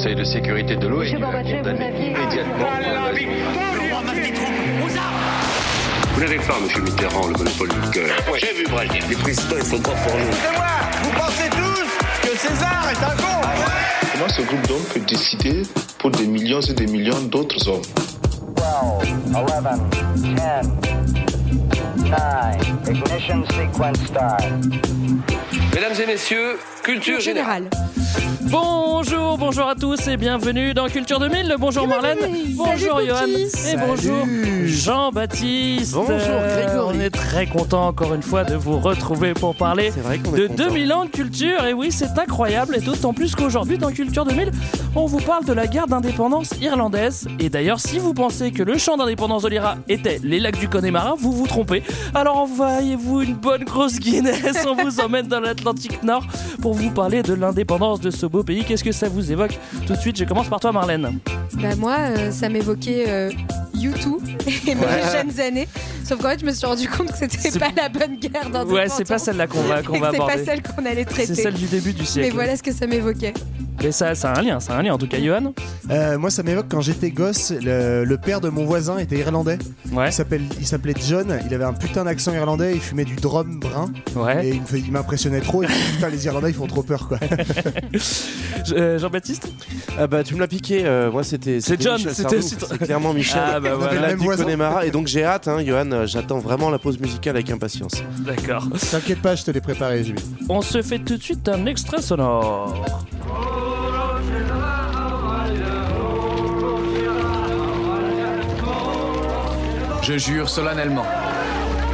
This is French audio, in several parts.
Conseil de sécurité de l'ONU a condamné immédiatement. Vous n'avez pas, monsieur Mitterrand, le monopole du cœur. Moi j'ai vu Brel. Dire les présidents ils sont pas pour nous. C'est moi. Vous pensez tous que César est un con. Comment ce groupe d'hommes peut décider pour des millions et des millions d'autres hommes? 12, 11, 10, 9, ignition sequence start. Mesdames et messieurs, culture générale. Bonjour, bonjour à tous et bienvenue dans Culture 2000. Bonjour Marlène, bonjour Johan et bonjour Jean-Baptiste. Bonjour Grégory. On est très content encore une fois de vous retrouver pour parler C'est vrai qu'on de est content. 2000 ans de culture. Et oui, c'est incroyable et d'autant plus qu'aujourd'hui dans Culture 2000, on vous parle de la guerre d'indépendance irlandaise. Et d'ailleurs, si vous pensez que le champ d'indépendance de l'IRA était les lacs du Connemara, vous vous trompez. Alors envoyez-vous une bonne grosse Guinness, on vous emmène dans l'Atlantique Nord pour vous parler de l'indépendance de ce beau pays. Qu'est-ce que ça vous évoque Tout de suite, je commence par toi Marlène. Bah moi, euh, ça m'évoquait euh, U2 et mes jeunes années. Sauf qu'en fait, je me suis rendu compte que c'était C'est- pas la bonne guerre d'indépendance. Ouais, c'est pas celle-là qu'on va, que va c'est pas aborder. celle qu'on allait C'est traiter. celle du début du siècle. Mais voilà ce que ça m'évoquait. Mais ça, ça a un lien, ça a un lien en tout cas, Johan. Euh, moi, ça m'évoque quand j'étais gosse, le, le père de mon voisin était irlandais. Ouais, Il s'appelait John, il avait un putain d'accent irlandais, il fumait du drum brun ouais. et il m'impressionnait trop. Et putain, les Irlandais ils font trop peur quoi. Euh, Jean-Baptiste? Ah bah tu me l'as piqué, euh, moi c'était C'est John, c'était- c'est clairement Michel. Ah bah Voilà, du. Connemara et donc j'ai hâte hein, Johan, j'attends vraiment la pause musicale avec impatience. d'accord. T'inquiète pas, je te l'ai préparé, Jimmy. On se fait tout de suite un extrait sonore. Je jure solennellement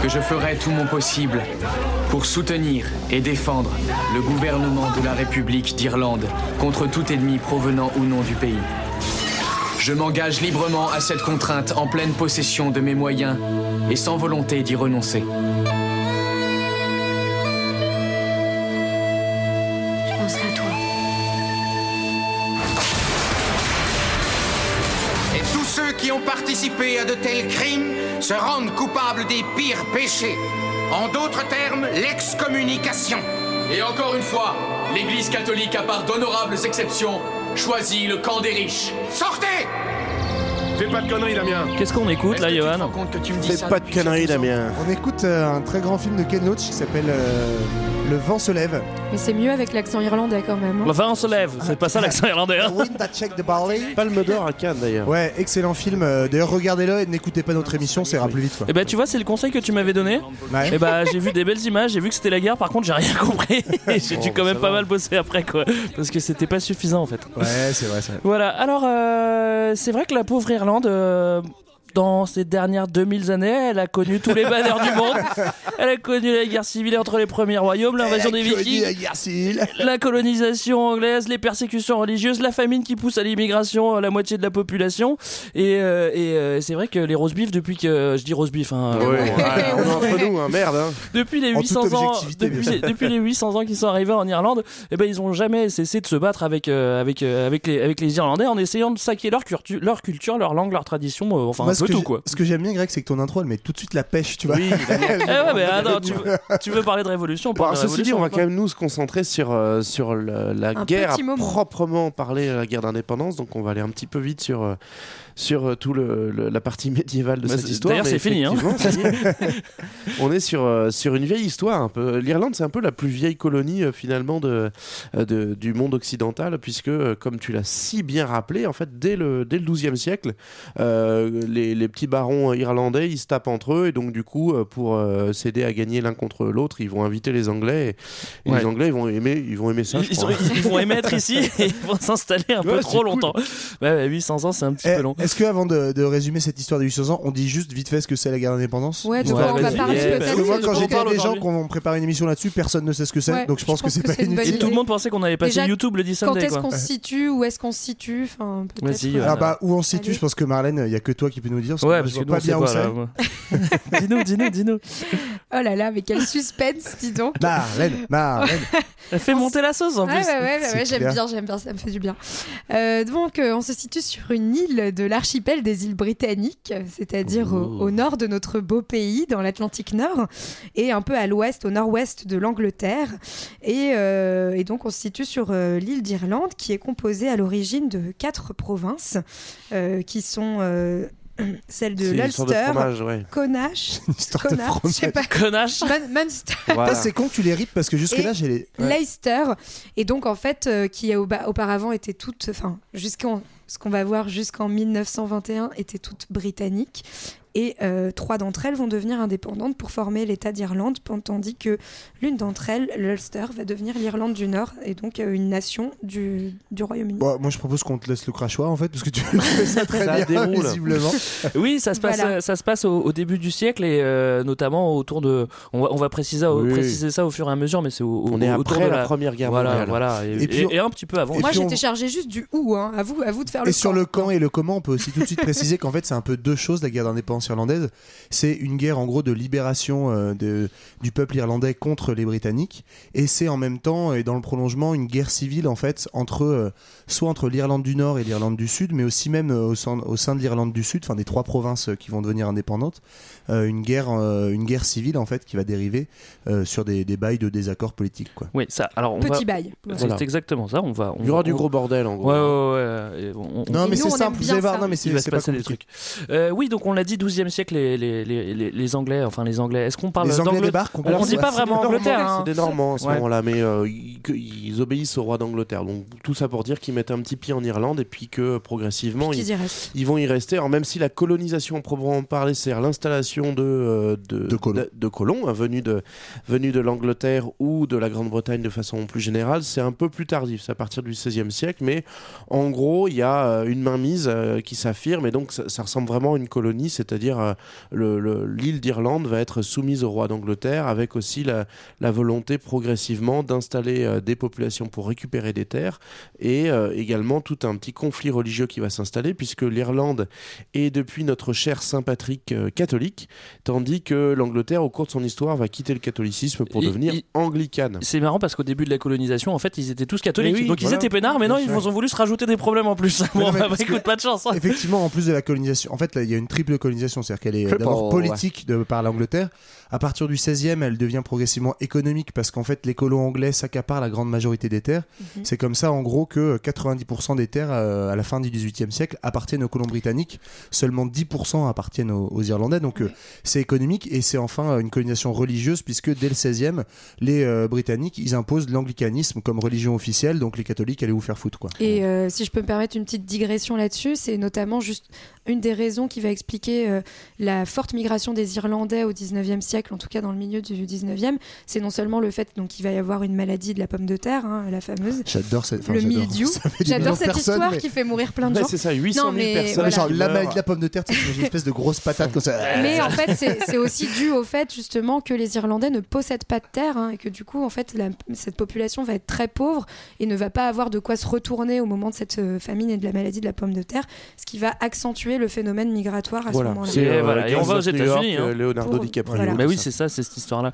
que je ferai tout mon possible pour soutenir et défendre le gouvernement de la République d'Irlande contre tout ennemi provenant ou non du pays. Je m'engage librement à cette contrainte en pleine possession de mes moyens et sans volonté d'y renoncer. Je penserai à toi. Et tous ceux qui ont participé à de tels crimes se rendent coupables des pires péchés. En d'autres termes, l'excommunication. Et encore une fois, l'Église catholique, à part d'honorables exceptions, choisit le camp des riches. Sortez Fais pas de conneries, Damien. Qu'est-ce qu'on écoute là, Johan Fais pas de conneries Damien. On écoute euh, un très grand film de Ken Loach qui s'appelle euh, Le vent se lève. Mais c'est mieux avec l'accent irlandais quand même. hein. Le vent se lève, c'est pas ça l'accent irlandais. hein Wind that check the barley. Palme d'or à Cannes d'ailleurs. Ouais, excellent film. Euh, D'ailleurs, regardez-le et n'écoutez pas notre émission, ça ira plus vite quoi. Et bah tu vois, c'est le conseil que tu m'avais donné. Ouais. Et bah j'ai vu des belles images, j'ai vu que c'était la guerre, par contre j'ai rien compris. Et j'ai dû Bon, quand même pas va. mal bosser après quoi. Parce que c'était pas suffisant en fait. Ouais, c'est vrai, c'est vrai. Voilà, alors euh, c'est vrai que la pauvre Irlande, euh, dans ces dernières 2000 années, elle a connu tous les banners du monde. Elle a connu la guerre civile entre les premiers royaumes, l'invasion des Vikings, La guerre civile. la colonisation anglaise, les persécutions religieuses, la famine qui pousse à l'immigration à la moitié de la population. Et, euh, et, euh, c'est vrai que les roast beef, depuis que je dis roast beef, hein, Ouais, euh, ouais, on est entre nous, hein, merde. Hein. depuis les En 800 toute ans, depuis, sûr. depuis les 800 ans qu'ils sont arrivés en Irlande, eh ben ils ont jamais cessé de se battre avec euh, avec euh, avec les avec les Irlandais en essayant de saquer leur culture, leur culture, leur langue, leur tradition, euh, enfin Moi, un ce peu que tout j'ai- quoi. Ce que j'aime bien, Greg, c'est que ton intro, elle met tout de suite la pêche, tu vois. Oui, Eh ouais, mais attends, tu veux, tu veux parler de révolution, on de ceci dit, on va quand même nous se concentrer sur, euh, sur le- la Un guerre, petit moment. proprement parler, la guerre d'indépendance. Donc on va aller un petit peu vite sur, euh, sur euh, tout le, le- la partie médiévale de Bah, cette histoire. d'ailleurs, c'est fini, hein. on est sur, euh, sur une vieille histoire un peu. L'Irlande, c'est un peu la plus vieille colonie euh, finalement de, de- du monde occidental, puisque, comme tu l'as si bien rappelé, en fait, dès le, dès le XIIe siècle, les, les petits barons irlandais, ils se tapent entre eux, et donc du coup, pour s'aider à gagner l'un contre l'autre, ils vont inviter les Anglais, et, et Ouais. les Anglais, ils vont aimer, ils vont aimer ça. Ils, crois. sont- ils vont émettre ici et ils vont s'installer un peu trop cool. longtemps. Ouais, 800 ans, c'est un petit Eh, peu long. Est-ce que avant de, de résumer cette histoire des 800 ans, on dit juste vite fait ce que c'est la guerre d'indépendance Ouais, de Ouais, quoi on va vas-y. parler Yeah, Parce que moi, quand j'étais avec des parle gens qui ont préparé une émission là-dessus, personne ne sait ce que c'est. Ouais, donc je pense que c'est que pas c'est une bonne Et tout le monde pensait qu'on allait passer Déjà, YouTube le 10 Quand Sunday est-ce quoi. qu'on se situe Où est-ce qu'on se situe Enfin, peut-être. Vas-y, euh, ouais. Alors bah où on se situe, Allez. je pense que Marlène, il y a que toi qui peux nous dire. Ouais, parce que nous, pas on sait bien où pas, c'est. là, moi. dis-nous, dis-nous, dis-nous. Oh là là, mais quel suspense, dis donc. Marlène, Marlène. Elle fait monter la sauce en Ouais, plus. ouais, ouais, ouais, C'est ouais, j'aime clair. bien, j'aime bien, ça me fait du bien. Euh, donc, euh, on se situe sur une île de l'archipel des îles britanniques, c'est-à-dire au, Oh. au nord de notre beau pays, dans l'Atlantique Nord, et un peu à l'ouest, au nord-ouest de l'Angleterre. Et, euh, et donc, on se situe sur euh, l'île d'Irlande, qui est composée à l'origine de quatre provinces, euh, qui sont euh, celles de l'Ulster, ouais. Connache, je sais pas, Munster. Voilà. C'est con que tu les ripes parce que jusque-là, Et j'ai les. Ouais. Leicester et donc en fait euh, qui au- auparavant était toute enfin jusqu'en ce qu'on va voir jusqu'en 1921 étaient toutes britanniques et euh, trois d'entre elles vont devenir indépendantes pour former l'État d'Irlande tandis que l'une d'entre elles l'Ulster va devenir l'Irlande du Nord et donc euh, une nation du, du Royaume-Uni. Bon, moi, je propose qu'on te laisse le crachoir en fait, parce que tu fais ça très Ça bien, déroule. visiblement. Oui, ça se passe, Voilà. ça se passe au, au début du siècle et euh, notamment autour de. On va, on va préciser, Oui. préciser ça au fur et à mesure, mais c'est au, au- On est autour après de la Première Guerre voilà, mondiale. Voilà, et, Et puis et- on- et un petit peu avant. et Moi j'étais on- chargée juste du où hein. à vous à vous de faire le Et sur camp. le quand et le comment, on peut aussi tout de suite préciser qu'en fait, c'est un peu deux choses, la guerre d'indépendance irlandaise. C'est une guerre, en gros, de libération euh, de, du peuple irlandais contre les Britanniques. Et c'est en même temps, et dans le prolongement, une guerre civile, en fait, entre, euh, soit entre l'Irlande du Nord et l'Irlande du Sud, mais aussi même euh, au, sein, au sein de l'Irlande du Sud, enfin des trois provinces euh, qui vont devenir indépendantes. Euh, une, guerre, euh, une guerre civile, en fait, qui va dériver euh, sur des, des bails de désaccords politiques. Quoi. Oui, ça. Alors on Petit va. bail. C'est Voilà. exactement ça. On va. On, Il y aura on- du gros bordel en gros. Ouais, ouais, ouais. on- on- Non, mais c'est on simple, vous allez voir. Non, mais il c'est va se c'est pas passer des trucs. Euh, oui, donc on l'a dit, 12e siècle, les, les, les, les, les Anglais, enfin les Anglais. Est-ce qu'on parle Les Anglais d'Angleterre débarquent. Alors, on commence- dit pas vraiment c'est Angleterre. Hein. C'est des Normands à ce moment-là, mais ils obéissent au roi d'Angleterre. Donc tout ça pour dire qu'ils mettent un petit pied en Irlande et puis que progressivement Qu'ils ils, y restent. ils vont y rester. Alors même si la colonisation proprement parler, c'est l'installation de, euh, de, De colons. de colons, hein, venus de, venus de l'Angleterre ou de la Grande-Bretagne de façon plus générale, c'est un peu plus tardif, c'est à partir du XVIe siècle, mais en gros, il y a euh, une mainmise euh, qui s'affirme et donc ça, ça ressemble vraiment à une colonie, c'est-à-dire euh, le- le- l'île d'Irlande va être soumise au roi d'Angleterre avec aussi la, la volonté progressivement d'installer euh, des populations pour récupérer des terres et euh, également tout un petit conflit religieux qui va s'installer puisque l'Irlande est depuis notre cher Saint Patrick euh, catholique, tandis que l'Angleterre au cours de son histoire va quitter le catholicisme pour Il- devenir il- anglicane. C'est marrant parce qu'au début de la colonisation, en fait, ils étaient tous catholiques. Oui, donc ils étaient peinards, mais non, ils ont voulu se rajouter des problèmes en plus. Mais Bon, bah, écoute, pas de chance. hein. Effectivement, en plus de la colonisation, en fait, là, il y a une triple colonisation, c'est-à-dire qu'elle est d'abord politique de, par l'Angleterre. À partir du 16e, elle devient progressivement économique parce qu'en fait, les colons anglais s'accaparent la grande majorité des terres. Mhm. C'est comme ça, en gros, que 90% des terres euh, à la fin du 18e siècle appartiennent aux colons britanniques. Seulement 10% appartiennent aux, aux Irlandais. Donc, euh, c'est économique et c'est enfin euh, une colonisation religieuse puisque dès le 16e, les euh, Britanniques, ils imposent l'anglicanisme comme religion officielle. Donc, les catholiques, allez vous faire foutre, quoi. Et euh, si je peux me permettre une petite digression là-dessus, c'est notamment juste une des raisons qui va expliquer euh, la forte migration des Irlandais au 19e siècle, en tout cas dans le milieu du 19e. C'est non seulement le fait donc, qu'il va y avoir une maladie de la pomme de terre, hein, la fameuse. J'adore cette, enfin, Le mildiou. J'adore cette histoire mais- qui fait mourir plein de Ouais, gens. c'est ça, 800 000 Non, mais personnes. voilà. genre qui la, meurent. ma- de la pomme de terre, c'est une espèce de grosse patate comme ça. Mais en fait, c'est aussi dû au fait justement que les Irlandais ne possèdent pas de terre hein, et que du coup, en fait, la- cette population va être très pauvre et ne va pas avoir de quoi se retourner au moment de cette euh, famine et de la maladie de la pomme de terre, ce qui va accentuer le phénomène migratoire à Voilà, ce moment-là. Et euh, voilà, et on va aux États-Unis, hein. euh, Leonardo DiCaprio. voilà. Bah oui, c'est ça, c'est cette histoire-là.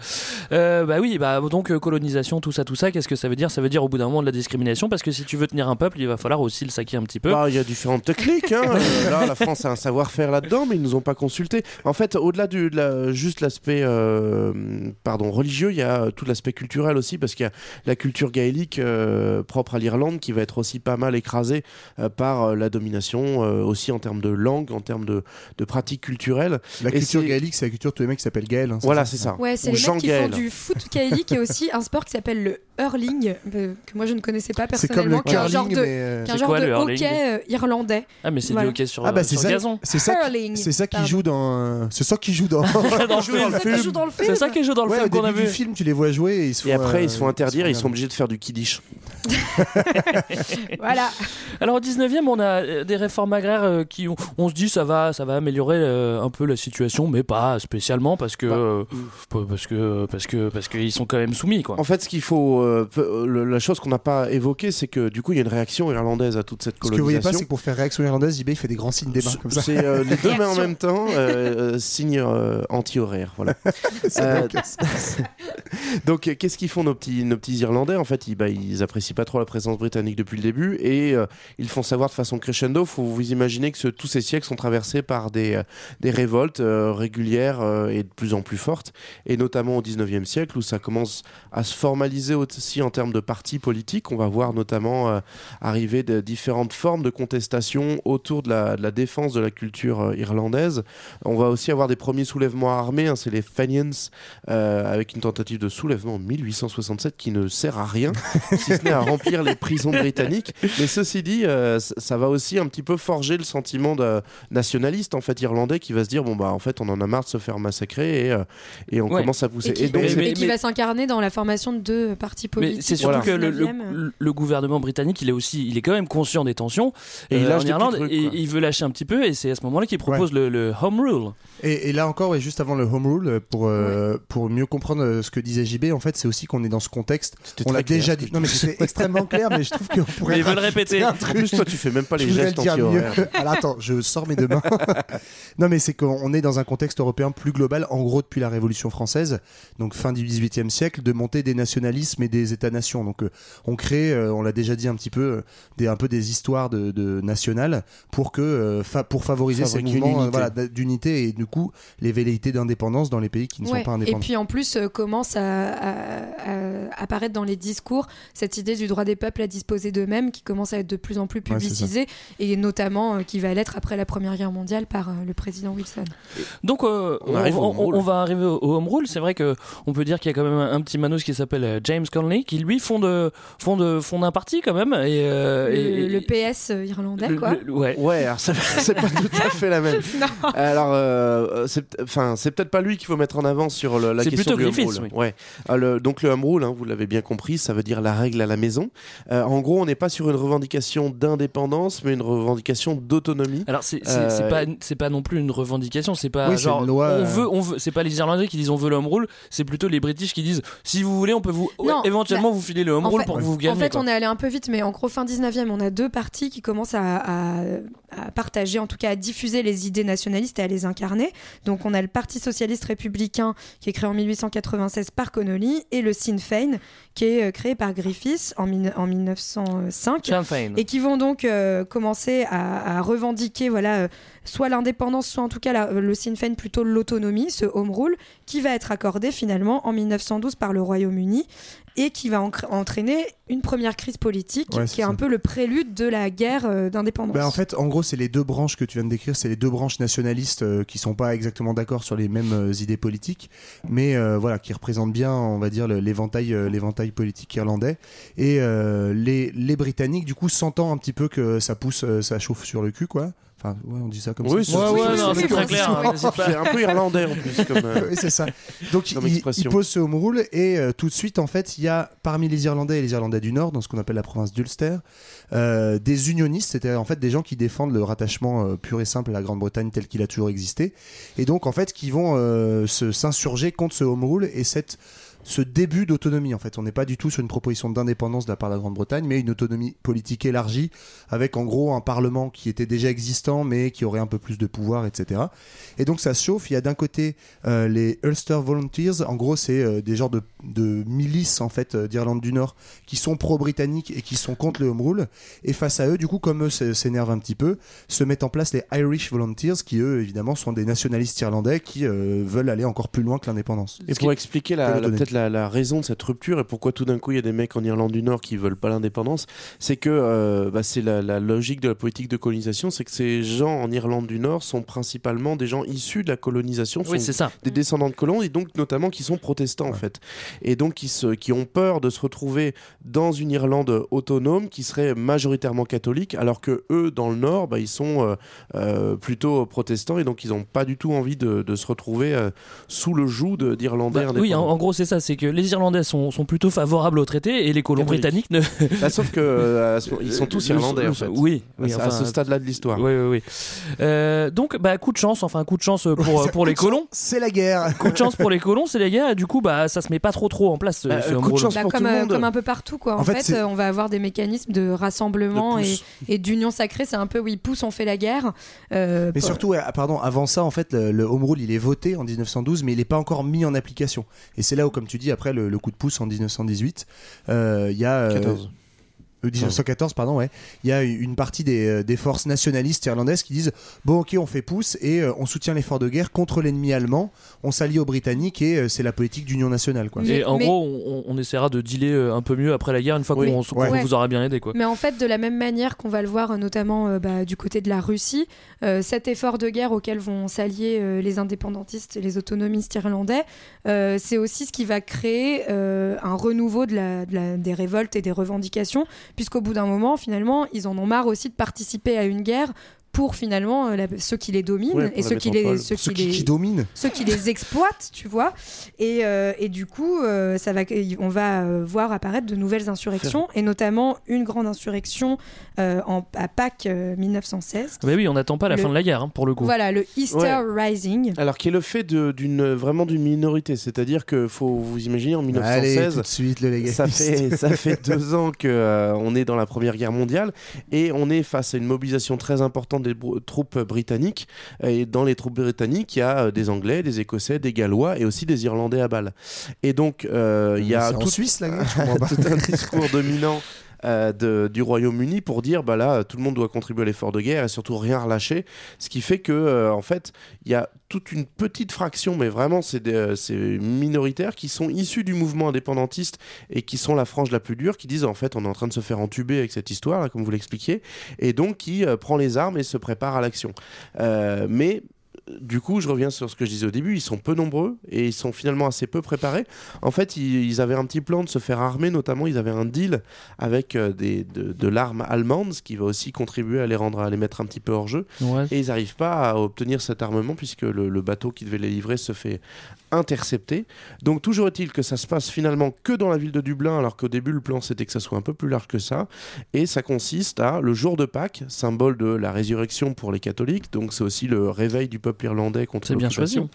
Euh, bah oui, bah donc euh, colonisation, tout ça, tout ça, qu'est-ce que ça veut dire? Ça veut dire au bout d'un moment de la discrimination, parce que si tu veux tenir un peuple, il va falloir aussi le saquer un petit peu. Bah, Il y a différentes techniques. hein. Euh, là, la France a un savoir-faire là-dedans, mais ils nous ont pas consulté. En fait, au-delà du de la, juste l'aspect euh, pardon religieux, il y a tout l'aspect culturel aussi, parce qu'il y a la culture gaélique euh, propre à l'Irlande qui va être aussi pas mal écrasée euh, par euh, la domination, euh, aussi en termes de langue, en termes de, de pratiques culturelles. La Et culture gaélique, c'est la culture de tous les mecs qui s'appellent Gaël. hein, Voilà, c'est ça. Ouais, c'est les mecs qui font du foot gaélique et aussi un sport qui s'appelle le hurling, euh, que moi je ne connaissais pas C'est comme le personnellement, qui est un genre curling, de, mais. euh, un C'est genre de hockey euh, irlandais. Ah, mais c'est du hockey sur, Ah bah c'est sur ça, gazon. c'est ça, c'est ça qui joue dans, c'est ça qui joue dans. le C'est ça qui joue dans le film. C'est ça qui joue dans le film qu'on a vu. film, tu les vois jouer et après, ils se font interdire, ils sont obligés de faire du kiddish. voilà. Alors au 19e, on a des réformes agraires qui on, on se dit ça va ça va améliorer un peu la situation mais pas spécialement parce que euh, parce que parce que parce qu'ils sont quand même soumis quoi. En fait, ce qu'il faut, euh, euh, la chose qu'on n'a pas évoquée, c'est que du coup, il y a une réaction irlandaise à toute cette Ce que vous voyez pas, colonisation. c'est que pour faire réaction irlandaise, il fait des grands signes des mains comme ça. C'est euh, les deux mains en même temps, euh, euh, signe euh, anti-horaire. Voilà. Euh, donc, qu'est-ce qu'ils font nos petits, nos petits Irlandais En fait, ils, bah, ils apprécient pas trop la présence britannique depuis le début et euh, ils font savoir de façon crescendo. Faut vous imaginer que ce- tous ces siècles sont traversés par des, des révoltes euh, régulières euh, et de plus en plus fortes, et notamment au 19e siècle où ça commence à se formaliser aussi en termes de partis politiques. On va voir notamment euh, arriver de différentes formes de contestation autour de la, défense de la culture euh, irlandaise. On va aussi avoir des premiers soulèvements armés, hein, c'est les Fenians, euh, avec une tentative de soulèvement en 1867 qui ne sert à rien, si ce n'est à remplir les prisons britanniques. Mais ceci dit, ça- va aussi un petit peu forger le sentiment nationaliste en fait irlandais qui va se dire bon bah en fait on en a marre de se faire massacrer et on Ouais. commence à pousser. Et qui, Et donc Mais- mais- et qui va s'incarner dans la formation de deux partis politiques. c'est surtout que le, le- 19e. le- le gouvernement britannique, il est aussi, il est quand même conscient des tensions Et il euh, lâche en Irlande trucs, et il veut lâcher un petit peu et c'est à ce moment-là qu'il propose le, le home rule. Et, et là encore, ouais, juste avant le home rule, pour, euh, pour mieux comprendre euh, ce que disait JB, en fait, c'est aussi qu'on est dans ce contexte. On l'a déjà dit. Non, mais c'était extrêmement clair, mais je trouve qu'on pourrait. Mais il veut le répéter. en plus toi tu fais même pas les gestes le dire mieux. anti-horaires. Alors attends, je sors mes deux mains. non, mais c'est qu'on est dans un contexte européen plus global, en gros depuis la Révolution française, donc fin du XVIIIe siècle, de montée des nationalismes et des États-nations. Donc euh, on crée, euh, on l'a déjà dit un petit peu, euh, des, un peu des histoires de, de nationales pour que euh, fa- pour favoriser ces mouvements euh, voilà, d'unité et du coup les velléités d'indépendance dans les pays qui ne Ouais, sont pas Et indépendants. puis en plus euh, commence à, à- à apparaître dans les discours cette idée du droit des peuples à disposer d'eux-mêmes qui commence à être de plus en plus Ouais, publicisée et notamment euh, qui va l'être après la Première Guerre mondiale par euh, le président Wilson. Donc euh, On on, on- on va au, au home rule. C'est vrai que on peut dire qu'il y a quand même un, un petit manos qui s'appelle euh, James Conley qui lui fonde fonde fonde un parti quand même et, euh, le, et- le PS irlandais le- quoi. le- ouais. Ouais, alors c'est pas tout à fait la même. Non. Alors, euh, c'est enfin, c'est peut-être pas lui qu'il faut mettre en avant sur le- la C'est question plutôt du home Griffiths, rule. oui. Ouais. Ah, le- donc le home rule, hein, vous l'avez bien compris, ça veut dire la règle à la maison. Euh, en gros, on n'est pas sur une revendication d'indépendance, mais une revendication d'autonomie. Alors c'est Euh, pas c'est pas non plus une revendication, c'est pas Oui, genre une loi, on euh. veut on veut c'est pas les Irlandais qui disent on veut le home rule, c'est plutôt les British qui disent si vous voulez on peut vous Non, éventuellement bah, vous filer le home en rule fait- pour que vous En gagnez. fait, quoi. on est allé un peu vite, mais en gros, fin 19e, on a deux partis qui commencent à, à- à partager, en tout cas à diffuser les idées nationalistes et à les incarner. Donc, on a le Parti socialiste républicain qui est créé en 1896 par Connolly et le Sinn Féin qui est euh, créé par Griffiths en, en 1905 Sinn Féin. et qui vont donc euh, commencer à, à revendiquer voilà euh, soit l'indépendance soit en tout cas la- euh, le Sinn Féin plutôt l'autonomie ce home rule qui va être accordé finalement en 1912 par le Royaume-Uni et qui va entraîner une première crise politique Ouais, qui est un peu le prélude de la guerre euh, d'indépendance. Bah, en fait, en gros, c'est les deux branches que tu viens de décrire, c'est les deux branches nationalistes euh, qui sont pas exactement d'accord sur les mêmes euh, idées politiques, mais voilà, qui représentent bien, on va dire, l'éventail, l'éventail politique irlandais. Et les, les Britanniques, du coup, sentant un petit peu que ça pousse, ça chauffe sur le cul, quoi. Enfin, ouais, on dit ça comme Oui, ça. c'est- Ouais, ouais, oui, non, oui, c'est très clair. hein, c'est un peu irlandais en plus. Comme, euh, oui, c'est ça. Donc Comme il, pose ce home rule et euh, tout de suite en fait il y a parmi les Irlandais et les Irlandais du Nord dans ce qu'on appelle la province d'Ulster euh, des unionistes, c'est-à-dire en fait des gens qui défendent le rattachement euh, pur et simple à la Grande-Bretagne tel qu'il a toujours existé et donc en fait qui vont euh, se s'insurger contre ce home rule et cette ce début d'autonomie en fait. On n'est pas du tout sur une proposition d'indépendance de la part de la Grande-Bretagne, mais une autonomie politique élargie avec en gros un parlement qui était déjà existant mais qui aurait un peu plus de pouvoir, etc. Et donc ça se chauffe. Il y a d'un côté euh, les Ulster Volunteers, en gros c'est euh, des genres de, de milices en fait euh, d'Irlande du Nord qui sont pro-britanniques et qui sont contre le Home Rule. Et face à eux, du coup, comme eux s'énervent un petit peu, se mettent en place les Irish Volunteers qui eux évidemment sont des nationalistes irlandais qui veulent aller encore plus loin que l'indépendance. Et pour expliquer la, peut-être la, la raison de cette rupture et pourquoi tout d'un coup il y a des mecs en Irlande du Nord qui veulent pas l'indépendance, c'est que euh, bah, c'est la, la logique de la politique de colonisation, c'est que ces gens en Irlande du Nord sont principalement des gens issus de la colonisation, sont ça. des descendants de colons et donc notamment qui sont protestants en fait, et donc qui, se, qui ont peur de se retrouver dans une Irlande autonome qui serait majoritairement catholique, alors que eux dans le Nord, bah, ils sont euh, euh, plutôt protestants et donc ils n'ont pas du tout envie de, de se retrouver sous le joug d'Irlandais Bah, oui, en, en gros c'est ça. C'est que les Irlandais sont, sont plutôt favorables au traité et les colons britanniques ne. Bah, sauf que euh, ils sont tous Le- irlandais en fait. Oui, oui, à ce stade-là de l'histoire. Oui, oui, oui. Euh, donc, bah, coup de chance, enfin, coup de chance pour, pour les colons. C'est la guerre. Coup de chance pour les colons, c'est la guerre, et du coup, bah, ça se met pas trop trop en place. ce- Bah, ce coup de home rule. chance Bah, pour comme, tout le euh, monde. comme un peu partout, quoi. En, En fait, euh, on va avoir des mécanismes de rassemblement De et, d'union sacrée. C'est un peu, oui, pousse, on fait la guerre. Euh, Mais pour- surtout, ouais, pardon, avant ça, en fait, le, le home rule, il est voté en 1912, mais il n'est pas encore mis en application. Et c'est là où, comme tu dis, après le, coup de pouce en 1918, euh, il y a. euh, 14. Euh, 1914, pardon, ouais. Il y a une partie des, euh, des forces nationalistes irlandaises qui disent bon, ok, on fait pouce et euh, on soutient l'effort de guerre contre l'ennemi allemand. On s'allie aux Britanniques et euh, c'est la politique d'union nationale, quoi. Mais- Et en mais- gros, on, on essaiera de dealer un peu mieux après la guerre une fois Oui. qu'on vous aura bien aidé, quoi. Mais en fait, de la même manière qu'on va le voir notamment euh, bah, du côté de la Russie, euh, cet effort de guerre auquel vont s'allier euh, les indépendantistes et les autonomistes irlandais, euh, c'est aussi ce qui va créer euh, un renouveau de la, de la- des révoltes et des revendications, puisqu'au bout d'un moment, finalement, ils en ont marre aussi de participer à une guerre pour finalement euh, la- ceux qui les dominent Ouais, et ceux qui, les, ceux Ceux qui qui, les, qui dominent. ceux qui les exploitent, tu vois. Et, euh, et du coup, euh, ça va, on va voir apparaître de nouvelles insurrections, et notamment une grande insurrection euh, en, à Pâques euh, 1916. Mais oui, on n'attend pas la Le- fin de la guerre, hein, pour le coup. Voilà, le Easter Rising. Alors qui est le fait d'une vraiment d'une minorité, c'est-à-dire que faut vous imaginer en Allez, 1916. tout de suite, le légaliste. Ça fait, ça fait deux ans que euh, on est dans la Première Guerre mondiale et on est face à une mobilisation très importante des troupes britanniques. Et dans les troupes britanniques, il y a euh, des Anglais, des Écossais, des Gallois et aussi des Irlandais à balle. Et donc, euh, il y a en tout, Suisse, pas. tout un discours dominant. Euh, du Royaume-Uni pour dire bah là tout le monde doit contribuer à l'effort de guerre et surtout rien relâcher. Ce qui fait que euh, en fait il y a toute une petite fraction mais vraiment c'est euh, c'est minoritaires qui sont issus du mouvement indépendantiste et qui sont la frange la plus dure qui disent en fait on est en train de se faire entuber avec cette histoire là comme vous l'expliquiez et donc qui prend les armes et se prépare à l'action. Mais du coup, je reviens sur ce que je disais au début, ils sont peu nombreux et ils sont finalement assez peu préparés. En fait, ils, ils avaient un petit plan de se faire armer, notamment ils avaient un deal avec euh, des, de, de l'arme allemande, ce qui va aussi contribuer à les rendre, à les mettre un petit peu hors jeu. Ouais. Et ils n'arrivent pas à obtenir cet armement puisque le, le bateau qui devait les livrer se fait intercepter. Donc toujours est-il que ça se passe finalement que dans la ville de Dublin, alors qu'au début le plan c'était que ça soit un peu plus large que ça. Et ça consiste à le jour de Pâques, symbole de la résurrection pour les catholiques. Donc c'est aussi le réveil du peuple irlandais contre C'est bien l'occupation.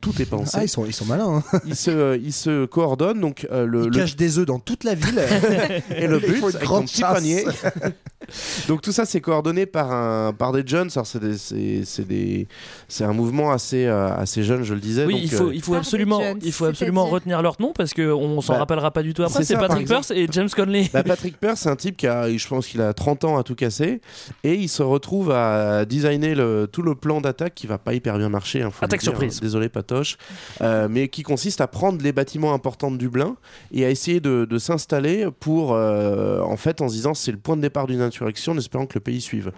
Tout est pensé. Ah, ils sont, ils sont malins. hein. ils, se, ils se coordonnent. Donc euh, le, Ils le- cachent des œufs dans toute la ville. et le but grande ton petit panier. Donc tout ça c'est coordonné par un par des jeunes. C'est des- c'est c'est des c'est un mouvement assez euh, assez jeune, je le disais. Oui, donc, il faut, euh, il faut Absolument, il faut absolument retenir leur nom parce qu'on s'en Bah, rappellera pas du tout après. c'est Patrick Peirce et James Conley. Bah, Patrick Peirce, c'est un type qui a, je pense qu'il a 30 ans à tout casser, et il se retrouve à designer le, tout le plan d'attaque qui va pas hyper bien marcher. hein, Attaque dire. surprise. Désolé, Patoche. Euh, mais qui consiste à prendre les bâtiments importants de Dublin et à essayer de, de s'installer pour, euh, en fait, en se disant c'est le point de départ d'une insurrection, en espérant que le pays suive.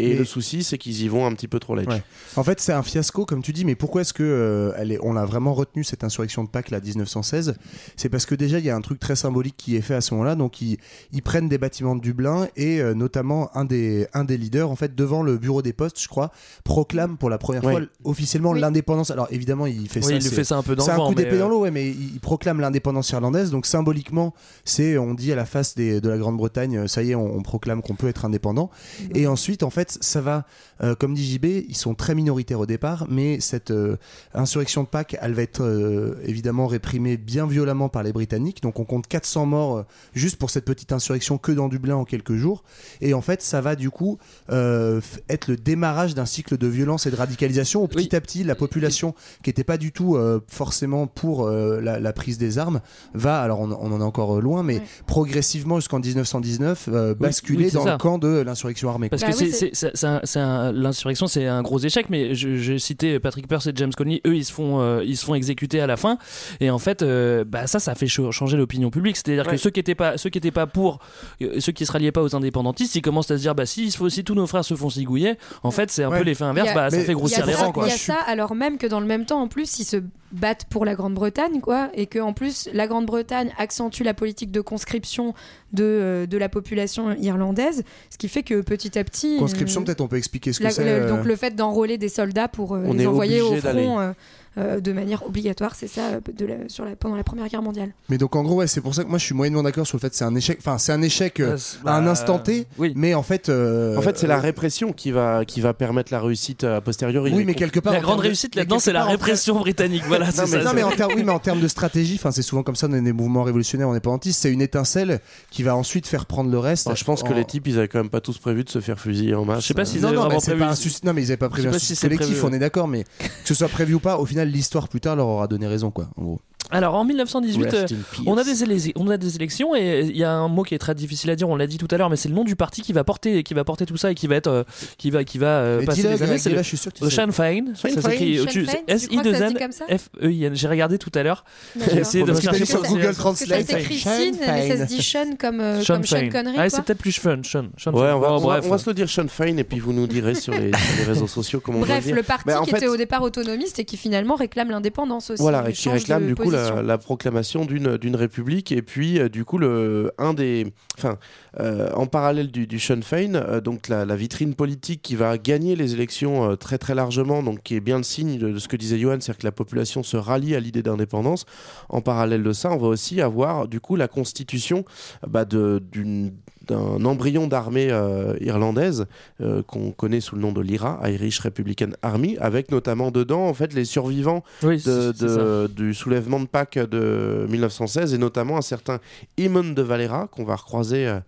Et Mais- le souci, c'est qu'ils y vont un petit peu trop ledge. Ouais. En fait, c'est un fiasco, comme tu dis, mais pourquoi est-ce que euh, elle est, on a vraiment retenu cette insurrection de Pâques, là, 1916 C'est parce que déjà, il y a un truc très symbolique qui est fait à ce moment-là. Donc, ils, ils prennent des bâtiments de Dublin et euh, notamment un des, un des leaders, en fait, devant le bureau des postes, je crois, proclame pour la première Ouais. fois officiellement Oui. l'indépendance. Alors, évidemment, il fait Oui, ça. il fait ça un peu dans c'est un coup d'épée dans euh, l'eau, ouais, mais il proclame l'indépendance irlandaise. Donc symboliquement, c'est on dit à la face des- de la Grande-Bretagne, ça y est, on, on proclame qu'on peut être indépendant. Et ensuite, en fait, ça va, euh, comme dit JB, ils sont très minoritaires au départ, mais cette euh, insurrection de Pâques, elle va être euh, évidemment réprimée bien violemment par les Britanniques. Donc on compte 400 morts euh, juste pour cette petite insurrection que dans Dublin en quelques jours. Et en fait, ça va du coup euh, être le démarrage d'un cycle de violence et de radicalisation où petit à petit, la population qui n'était pas du tout euh, forcément pour euh, la, la prise des armes va, alors on, on en est encore loin, mais Ouais. progressivement jusqu'en 1919, euh, basculer oui, dans ça. le camp de l'insurrection armée. Parce Bah que c'est un- l'insurrection, c'est un gros échec. Mais je- j'ai cité Patrick Peirce et James Conley. Eux, ils se font, euh, ils se font exécuter à la fin. Et en fait, euh, bah ça, ça fait changer l'opinion publique. C'est-à-dire que Ouais. ceux qui étaient pas, ceux qui étaient pas pour, euh, ceux qui se ralliaient pas aux indépendantistes, ils commencent à se dire, bah si, si tous nos frères se font cigouiller, en fait, c'est un Ouais. peu l'effet inverse. A- Bah, ça fait grossir les rangs, quoi. il y a ça, alors même que dans le même temps, en plus, ils se battent pour la Grande-Bretagne, quoi, et que en plus, la Grande-Bretagne accentue la politique de conscription de, euh, de la population irlandaise, ce qui fait que petit à petit. Conscription, euh, peut-être on peut expliquer que la- c'est. le- euh, donc le fait d'enrôler des soldats pour euh, les envoyer au front. Euh, de manière obligatoire. C'est ça euh, de la- sur la, pendant la Première Guerre mondiale. Mais donc en gros, ouais, c'est pour ça que moi je suis moyennement d'accord sur le fait que c'est un échec. Enfin, c'est un échec euh, à un bah, instant T, oui. mais en fait. euh, En fait, c'est la répression qui va, qui va permettre la réussite a posteriori. Oui, mais quelque part. La grande réussite là-dedans, c'est la en répression britannique. Voilà, Non, mais- ça. Non mais en termes, oui, mais en termes de stratégie, enfin c'est souvent comme ça dans les mouvements révolutionnaires indépendantistes, c'est une étincelle qui va ensuite faire prendre le reste. Bon, je pense que les types, ils avaient quand même pas tous prévu de se faire fusiller en masse. Je sais pas s'ils avaient non, vraiment mais c'est prévu. pas un non, mais ils avaient pas prévu un pas si collectif, prévu, on est d'accord, mais que ce soit prévu ou pas, au final, l'histoire plus tard leur aura donné raison, quoi. En gros. Alors en 1918, euh, on a, des on a des élections et il y a un mot qui est très difficile à dire, on l'a dit tout à l'heure, mais c'est le nom du parti qui va porter, qui va porter tout ça et qui va être, euh, qui va, qui va euh, passer dis-le, les années. C'est le. Sinn Féin. Ça Sinn s'écrit Féin. Sinn Féin, crois que ça se dit comme ça S-I-2-N-F-E-I-N. J'ai regardé tout à l'heure. J'ai essayé de rechercher sur. Google Parce que ça Translate. s'écrit Sean Sin, mais ça se Fein. dit Sean comme, euh, Sean. Connery. Ah, c'est peut-être plus Sean. Sean. Ouais, Fein. on va, se le dire Sean Fein et puis vous nous direz sur les, réseaux sociaux comment Bref, le dire. le parti qui était au départ autonomiste et qui finalement réclame l'indépendance aussi. Voilà, Il et qui réclame du coup la, proclamation d'une d'une république et puis euh, du coup le un des, enfin euh, en parallèle du, du Sinn Féin, euh, donc la, la vitrine politique qui va gagner les élections euh, très très largement, donc qui est bien le signe de, de ce que disait Johan, c'est-à-dire que la population se rallie à l'idée d'indépendance. En parallèle de ça, on va aussi avoir du coup la constitution bah, d'une d'un embryon d'armée euh, irlandaise euh, qu'on connaît sous le nom de l'IRA, Irish Republican Army, avec notamment dedans en fait les survivants Oui, de, de- du soulèvement de Pâques de 1916 et notamment un certain Eamon de Valera qu'on va recroiser euh,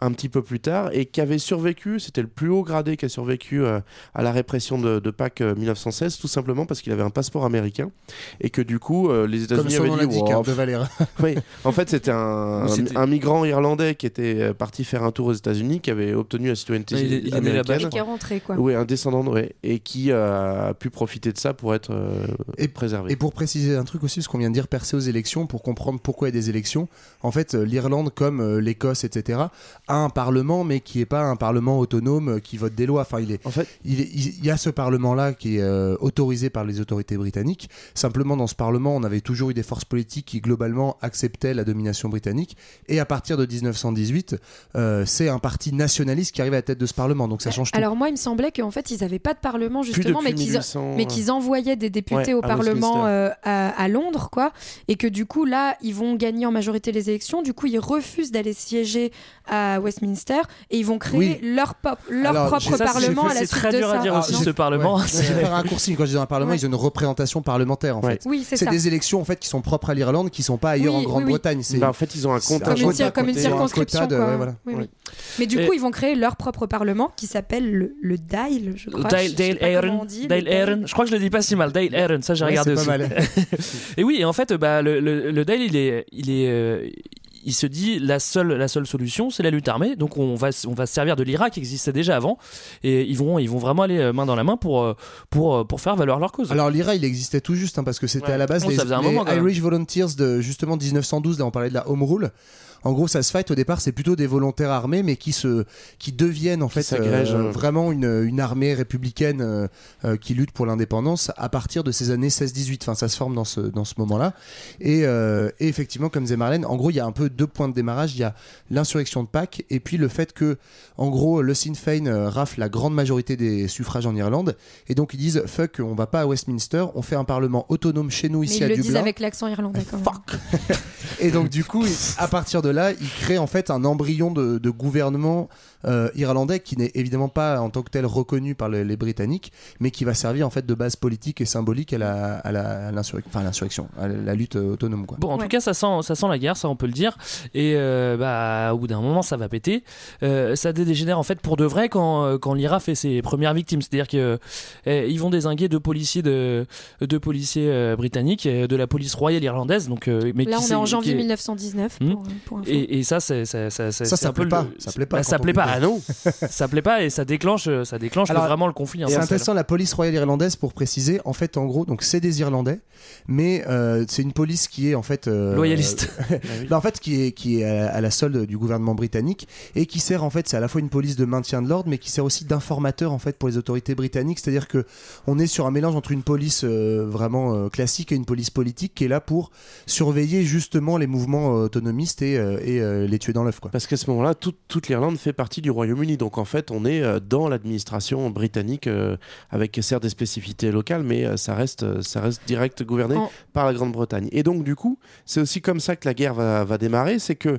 un petit peu plus tard et qui avait survécu, c'était le plus haut gradé qui a survécu euh, à la répression de, de Pâques euh, 1916 tout simplement parce qu'il avait un passeport américain et que du coup euh, les États-Unis avaient dit hein, Wow, de oui, en fait, c'était un, un, un migrant irlandais qui était euh, parti faire un tour aux États-Unis, qui avait obtenu la citoyenneté Il américaine. Et qui est rentré, quoi. Oui, un descendant, de- ouais, et qui euh, a pu profiter de ça pour être euh, Et- préservé. Et pour préciser un truc aussi, ce qu'on vient de dire, percer aux élections, pour comprendre pourquoi il y a des élections, en fait, euh, l'Irlande, comme euh, l'Écosse, etc., a un parlement, mais qui n'est pas un parlement autonome euh, qui vote des lois. Enfin, il, est, En fait, il, est- il y a ce parlement-là qui est euh, autorisé par les autorités britanniques. Simplement, dans ce parlement, on avait toujours eu des forces politiques qui, globalement, acceptaient la domination britannique. Et à partir de 1918, euh, c'est un parti nationaliste qui arrive à la tête de ce parlement. Donc ça change tout. Alors moi, il me semblait qu'en fait, ils n'avaient pas de parlement justement, mais qu'ils 1800, mais qu'ils envoyaient des députés Ouais, au à Parlement euh, à, à Londres, quoi, et que du coup là, ils vont gagner en majorité les élections. Du coup, ils refusent d'aller siéger à Westminster et ils vont créer Oui. leur, pop- leur Alors, propre ça, parlement à la C'est suite très de dur ça. à dire Ah, aussi ce Parlement. Ouais, je vais faire un raccourci. Quand je dis un parlement, Ouais. ils ont une représentation parlementaire en fait. Oui, c'est C'est ça. des élections en fait qui sont propres à l'Irlande, qui sont pas ailleurs Oui, en oui, oui. Grande-Bretagne. C'est bah, en fait, ils ont un c'est compte un Comme une, comme une un circonscription. quota de- quoi. ouais, voilà. Oui, oui. Ouais. Mais du Et- coup, ils vont créer leur propre parlement qui s'appelle le, le Dáil, je crois. Dáil. Je crois que je le dis pas si mal. Dale Aaron, ça j'ai Ouais, regardé c'est pas aussi. mal. Et oui, et en fait, bah, le, Dale, il est, il se dit la seule, la seule solution, c'est la lutte armée. Donc on va, on va se servir de l'Irak qui existait déjà avant, et ils vont, ils vont vraiment aller euh, main dans la main pour, euh, pour, euh, pour faire valoir leur cause. Alors l'IRA, il existait tout juste hein, parce que c'était Ouais. à la base Oh, les, ça faisait un les moment. Irish Volunteers de justement 1912. Là, on parlait de la Home Rule. En gros, ça se fight au départ, c'est plutôt des volontaires armés, mais qui se, qui deviennent en fait euh, euh. vraiment une, une armée républicaine euh, euh, qui lutte pour l'indépendance à partir de ces années 16-18. Enfin, ça se forme dans ce dans ce moment-là. Et, euh, et effectivement, comme disait Marlène, en gros, il y a un peu deux points de démarrage. Il y a l'insurrection de Pâques et puis le fait que, en gros, le Sinn Féin euh, rafle la grande majorité des suffrages en Irlande. Et donc ils disent fuck, on va pas à Westminster, on fait un parlement autonome chez nous Mais ici ils à le Dublin. disent avec l'accent irlandais quand même. Et donc du coup, à partir de là, il crée en fait un embryon de, de gouvernement euh, irlandais qui n'est évidemment pas en tant que tel reconnu par le- les Britanniques, mais qui va servir en fait de base politique et symbolique à la, à la- à l'insurrection, enfin à l'insurrection, à la lutte euh, autonome quoi. Bon, en Ouais. tout cas, ça sent, ça sent la guerre, ça on peut le dire. Et euh, bah, au bout d'un moment, ça va péter. Euh, ça dégénère en fait pour de vrai quand, quand l'IRA fait ses premières victimes. C'est-à-dire que euh, ils vont désinguer deux policiers de, deux policiers euh, britanniques, de la police royale irlandaise. Donc, euh, mais Là, on est en janvier est- 1919 Hmm. pour, pour. Et, et ça, c'est ça, ça, ça, Ça, c'est ça un peu plaît pas. le- Ça plaît pas Bah, ça plaît pas. Ah non Ça plaît pas et ça déclenche, ça déclenche Alors, vraiment le conflit. hein, C'est intéressant, la police royale irlandaise, pour préciser, en fait, en gros, donc c'est des Irlandais, mais euh, c'est une police qui est en fait euh, Loyaliste. Bah, en fait, qui est, qui est à, à la solde du gouvernement britannique et qui sert en fait, c'est à la fois une police de maintien de l'ordre, mais qui sert aussi d'informateur en fait pour les autorités britanniques. C'est-à-dire que on est sur un mélange entre une police euh, vraiment euh, classique et une police politique qui est là pour surveiller justement les mouvements euh, autonomistes et, euh, et euh, les tuer dans l'œuf. quoi. Parce qu'à ce moment-là, toute, toute l'Irlande fait partie du Royaume-Uni. Donc en fait, on est euh, dans l'administration britannique euh, avec certes des spécificités locales, mais euh, ça, reste, euh, ça reste direct gouverné En- par la Grande-Bretagne. Et donc du coup, c'est aussi comme ça que la guerre va, va démarrer. C'est que, euh,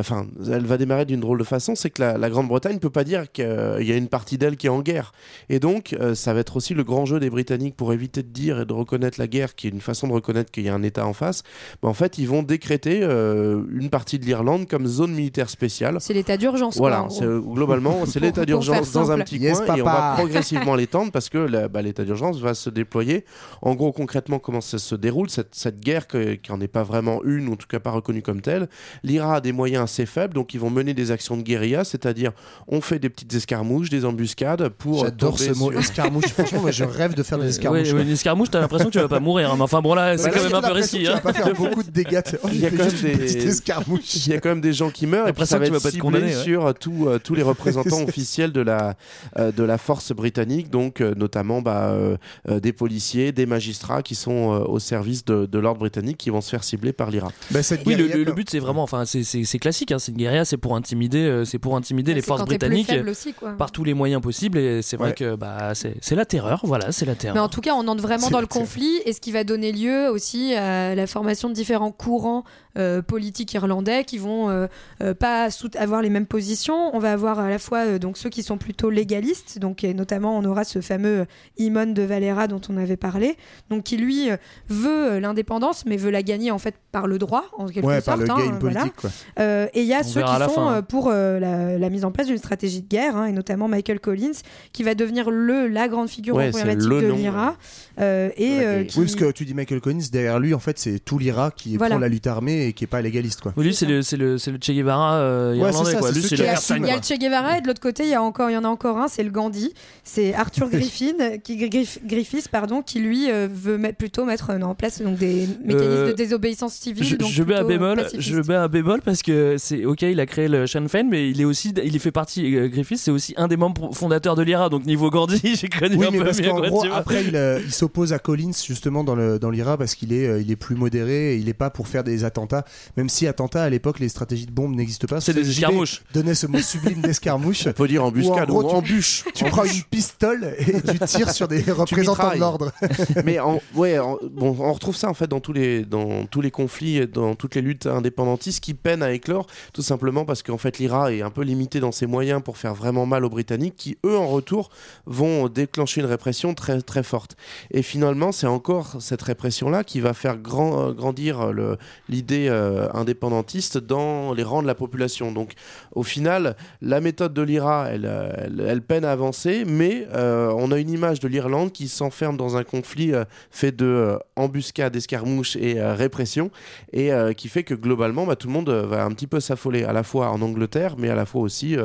enfin, elle va démarrer d'une drôle de façon. C'est que la, la Grande-Bretagne ne peut pas dire qu'il y a une partie d'elle qui est en guerre. Et donc, euh, ça va être aussi le grand jeu des Britanniques pour éviter de dire et de reconnaître la guerre, qui est une façon de reconnaître qu'il y a un État en face. Ben, en fait, ils vont décréter euh, une partie de l'Irlande comme zone militaire spéciale. C'est l'état d'urgence. Voilà, c'est- globalement, c'est l'état d'urgence dans un petit Yes, coin et on va progressivement l'étendre parce que bah, l'état d'urgence va se déployer. En gros, concrètement, comment ça se déroule cette, cette guerre que- qui n'en est pas vraiment une, ou en tout cas pas reconnue comme telle. L'IRA a des moyens assez faibles, donc ils vont mener des actions de guérilla, c'est-à-dire on fait des petites escarmouches, des embuscades pour. J'adore ce mot sur- escarmouche. Franchement, moi, je rêve de faire des escarmouches. ouais, une escarmouche, t'as l'impression que tu vas pas mourir. hein. Mais enfin bon là, c'est Bah, quand là, même un peu que tu hein. vas pas faire beaucoup de dégâts. Oh, Il y a quand même des- petite escarmouche. Il y a quand même des gens qui meurent et puis ça va être vas pas te ciblé ouais. sur euh, tous, euh, tous les représentants officiels de la, euh, de la force britannique, donc euh, notamment bah, euh, euh, des policiers, des magistrats qui sont euh, au service de, de l'ordre britannique qui vont se faire cibler par l'IRA. Bah, cette Oui, le, le- but c'est vraiment, enfin c'est- c'est c'est classique, hein, c'est une guérilla, c'est pour intimider, euh, c'est pour intimider les forces britanniques aussi, quoi. par tous les moyens possibles. Et c'est vrai Ouais. que bah c'est c'est la terreur, voilà, c'est la terreur. Mais en tout cas, on entre vraiment dans le conflit et ce qui va donner lieu aussi à la formation de différents courants euh, politiques irlandais qui vont euh, euh, pas avoir les mêmes positions. On va avoir à la fois euh, donc ceux qui sont plutôt légalistes, donc et notamment on aura ce fameux Imon de Valera dont on avait parlé, donc qui lui veut l'indépendance mais veut la gagner en fait par le droit en quelque Ouais, sorte. par le hein, game voilà. politique. Quoi. Euh, et il y a On ceux qui sont fin, hein. pour euh, la, la mise en place d'une stratégie de guerre, hein, et notamment Michael Collins, qui va devenir le, la grande figure Ouais, le de l'IRA. euh, et euh, qui- Oui, parce que tu dis Michael Collins, derrière lui, en fait, c'est tout l'IRA qui Voilà. prend la lutte armée et qui est pas légaliste. Quoi. Oui, lui c'est le, c'est le, c'est le Che Guevara euh, Ouais, irlandais ça, quoi. Lui. Il y a le Che Guevara et de l'autre côté, il y a encore, il y en a encore un, c'est le Gandhi. C'est Arthur Griffin, qui, Griff- Griffiths, pardon, qui lui euh, veut mettre, plutôt mettre euh, en place donc, des mécanismes Euh, de désobéissance civile. Je, donc je mets un bémol, pacifiste. je mets un bémol parce que c'est ok, il a créé le Sinn Féin, mais il est aussi, il fait partie. euh, Griffiths, c'est aussi un des membres fondateurs de l'IRA, donc niveau Gandhi, j'ai connu Oui, un mais peu parce mieux. quoi, gros, après, il, euh, il s'oppose à Collins justement dans le dans l'IRA parce qu'il est euh, il est plus modéré, et il est pas pour faire des attentats. Même si attentats à l'époque, les stratégies de bombes n'existent pas. C'est des escarmouches. Donnait ce mot sublime d'escarmouche. On peut dire embuscade Ou en ou, gros, tu- embûche. Tu prends une pistole et tu tires sur des représentants de l'ordre. mais en- ouais, en- bon, on retrouve ça en fait dans tous les dans tous les conflits, et dans toutes les luttes indépendantistes qui peinent à éclore, tout simplement parce qu'en fait l'IRA est un peu limité dans ses moyens pour faire vraiment mal aux Britanniques, qui eux en retour vont déclencher une répression très très forte. Et finalement, c'est encore cette répression là qui va faire grand- euh, grandir le- l'idée euh, indépendantiste dans les rangs de la population. Donc au final, la méthode de l'IRA, elle, peine à avancer, mais euh, on a une image de l'Irlande qui s'enferme dans un conflit euh, fait de embuscades, escarmouches et répression, et qui fait que globalement, bah, tout le monde va un petit peu s'affoler, à la fois en Angleterre, mais à la fois aussi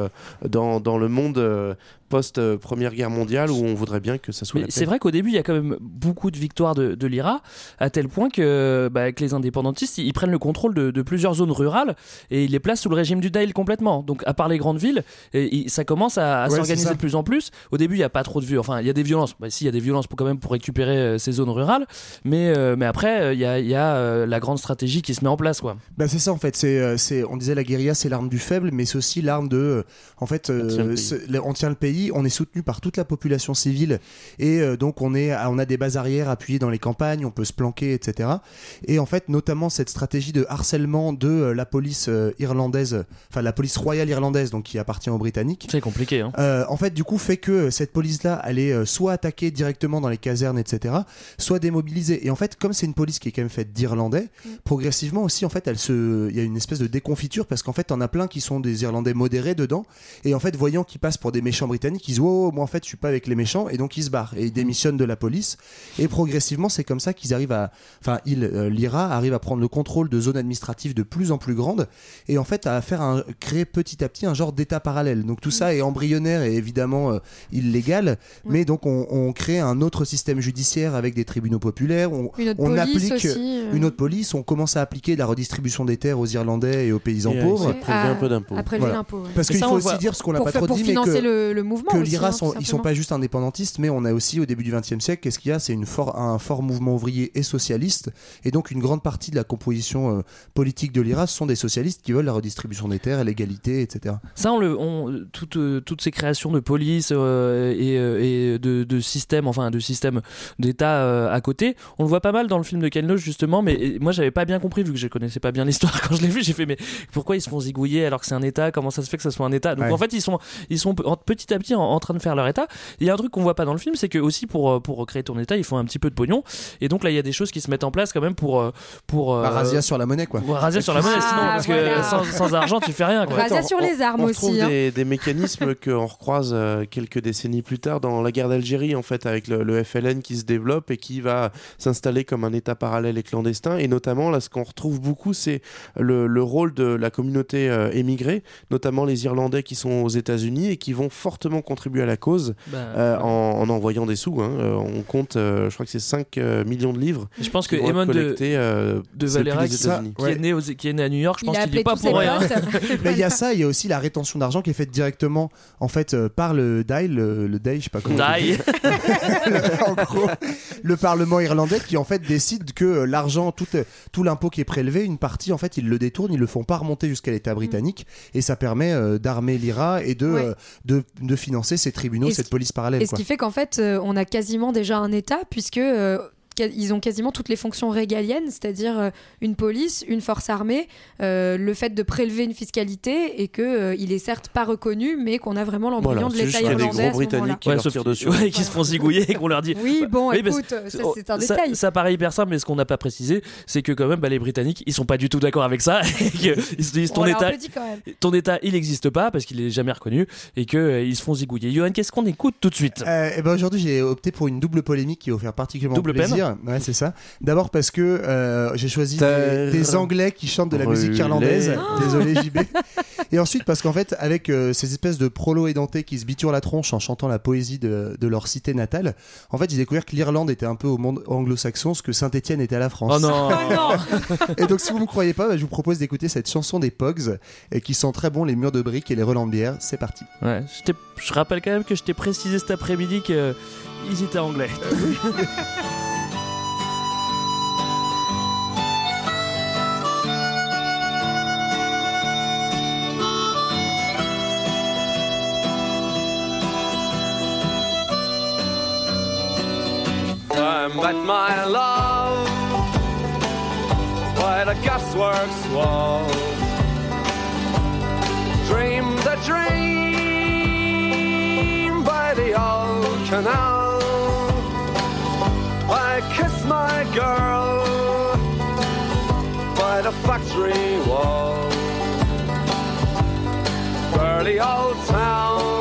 dans, le monde post-Première Guerre mondiale, où on voudrait bien que ça soit c'est vrai qu'au début, il y a quand même beaucoup de victoires de, de l'IRA, à tel point que, bah, que les indépendantistes, ils, ils prennent le contrôle de, de plusieurs zones rurales et ils les placent sous le régime du Dail complètement. Donc, à part les grandes villes, et, ça commence à, à Ouais, s'organiser de plus en plus. Au début, il n'y a pas trop de vues. Enfin, il y a des violences. Bah, si, il y a des violences pour quand même pour récupérer euh, ces zones rurales. Mais, euh, mais après, euh, il y a, il y a, euh, la grande stratégie qui se met en place, quoi. Bah c'est ça en fait, c'est, euh, c'est, on disait la guérilla c'est l'arme du faible, mais c'est aussi l'arme de, euh, en fait, euh, On tient le pays. On pays, on est soutenu par toute la population civile et euh, donc on est, on a des bases arrières appuyées dans les campagnes, on peut se planquer, etc. Et en fait, notamment cette stratégie de harcèlement de euh, la police euh, irlandaise, enfin la police royale irlandaise, donc qui appartient aux Britanniques. C'est compliqué, hein. Euh, en fait, du coup, fait que cette police-là, elle est euh, soit attaquée directement dans les casernes, etc., soit démobilisée. Et en fait, comme c'est une police qui est quand même faite d'Irlandais, progressivement aussi, en fait, elle se, il y a une espèce de déconfiture parce qu'en fait, t'en as plein qui sont des Irlandais modérés dedans. Et en fait, voyant qu'ils passent pour des méchants britanniques, ils disent, oh, moi en fait, je suis pas avec les méchants, et donc ils se barrent et ils démissionnent de la police. Et progressivement, c'est comme ça qu'ils arrivent à, enfin, il, euh, l'IRA arrive à prendre le contrôle de zones administratives de plus en plus grandes et en fait à faire un, créer petit à petit un genre d'état parallèle. Donc tout ça est embryonnaire et évidemment euh, illégal, mais donc on, on crée un autre système judiciaire avec des tribunaux populaires, on, Une autre on police applique aussi, euh. une autre police, on commence à appliquer la redistribution des terres aux Irlandais et aux paysans Et, pauvres. c'est prélever un peu d'impôts. À prélever ouais. Parce qu'il faut aussi voit- dire, ce qu'on n'a pas trop pour dit, mais financer que, le- le mouvement que aussi, l'IRA, hein, sont, ils sont pas juste indépendantistes, mais on a aussi au début du XXe siècle, qu'est-ce qu'il y a C'est une un fort mouvement ouvrier et socialiste, et donc une grande partie de la composition euh, politique de l'IRA sont sont des socialistes qui veulent la redistribution des terres, l'égalité, etc. Ça, on le, on, toutes, euh, toutes ces créations de police euh, et, euh, et de, de systèmes, enfin de systèmes d'État euh, à côté, on le voit pas mal dans le film de Ken Loach justement. Mais et moi, j'avais pas bien compris vu que je connaissais pas bien l'histoire quand je l'ai vu. J'ai fait mais pourquoi ils se font zigouiller alors que c'est un État? Comment ça se fait que ça soit un État? Donc Ouais. en fait, ils sont, ils sont en- petit à petit en, en train de faire leur État. Il y a un truc qu'on voit pas dans le film, c'est que aussi pour euh, pour créer ton État, il faut un petit peu de pognon. Et donc là, il y a des choses qui se mettent en place quand même pour euh, pour euh, Bah, razzia sur la monnaie, quoi. Razzia sur la monnaie, Ah, sinon, parce voilà. que sans, sans argent, tu fais rien. Quoi. Razzia on- sur les armes on aussi, hein. des, des mécanismes qu'on recroise quelques décennies plus tard dans la guerre d'Algérie, en fait, avec le, le FLN qui se développe et qui va s'installer comme un État parallèle et clandestin. Et notamment, là, ce qu'on retrouve beaucoup, c'est le, le rôle de la communauté euh, émigrée, notamment les Irlandais qui sont aux États-Unis et qui vont fortement contribuer à la cause Bah, euh, en, en envoyant des sous. hein. Euh, on compte, euh, je crois que c'est 5 euh, millions de livres. Je pense que Emon de, euh, de Valera, qui, est né aux- qui est né à New York, je Il pense qu'il y est appelé pas pour rien. Mais il y a ça, il y a aussi la rétention d'argent qui est faite directement en fait euh, par le DAI, le, le DAI, je sais pas comment. on dit. Die. en gros, le Parlement irlandais qui en fait décide que l'argent, tout, tout l'impôt qui est prélevé, une partie en fait ils le détournent, ils le font pas remonter jusqu'à l'État britannique et ça permet euh, d'armer l'IRA et de, Ouais. euh, de, de financer ces tribunaux, Et ce cette police parallèle. Et ce quoi. qui fait qu'en fait, euh, on a quasiment déjà un État, puisque euh, ils ont quasiment toutes les fonctions régaliennes, c'est-à-dire euh, une police, une force armée, euh, le fait de prélever une fiscalité et que euh, il est certes pas reconnu, mais qu'on a vraiment l'embryon Voilà, de l'État a des irlandais. gros. Britanniques qui Ouais, leur tirent dessus. ouais, qui se font zigouiller et qu'on leur dit. Oui, bon, Oui, écoute, c'est- ça c'est un ça- détail. Ça, paraît hyper simple, mais ce qu'on n'a pas précisé, c'est que quand même, bah, les Britanniques, ils sont pas du tout d'accord avec ça. et que ils se disent On ton état, ton état, il n'existe pas parce qu'il est jamais reconnu et que euh, ils se font zigouiller. Johan, qu'est-ce qu'on écoute tout de suite? Euh, et ben aujourd'hui, j'ai opté pour une double polémique qui va vous faire particulièrement Double peine Ouais, c'est ça. D'abord parce que euh, j'ai choisi des, Anglais qui chantent de la musique irlandaise. Désolé JB. Et ensuite parce qu'en fait, avec euh, ces espèces de prolos édentés qui se biturent la tronche en chantant la poésie de, de leur cité natale, en fait, j'ai découvert que l'Irlande était un peu au monde anglo-saxon, ce que Saint-Étienne était à la France. Oh non Et donc, si vous me croyez pas, bah, je vous propose d'écouter cette chanson des Pogs euh, qui sent très bon les murs de briques et les relents de bière. C'est parti. Ouais, je, je rappelle quand même que je t'ai précisé cet après-midi qu'ils étaient anglais. met my love by the gasworks wall. Dreamed a dream by the old canal. I kissed my girl by the factory wall. Dirty old town,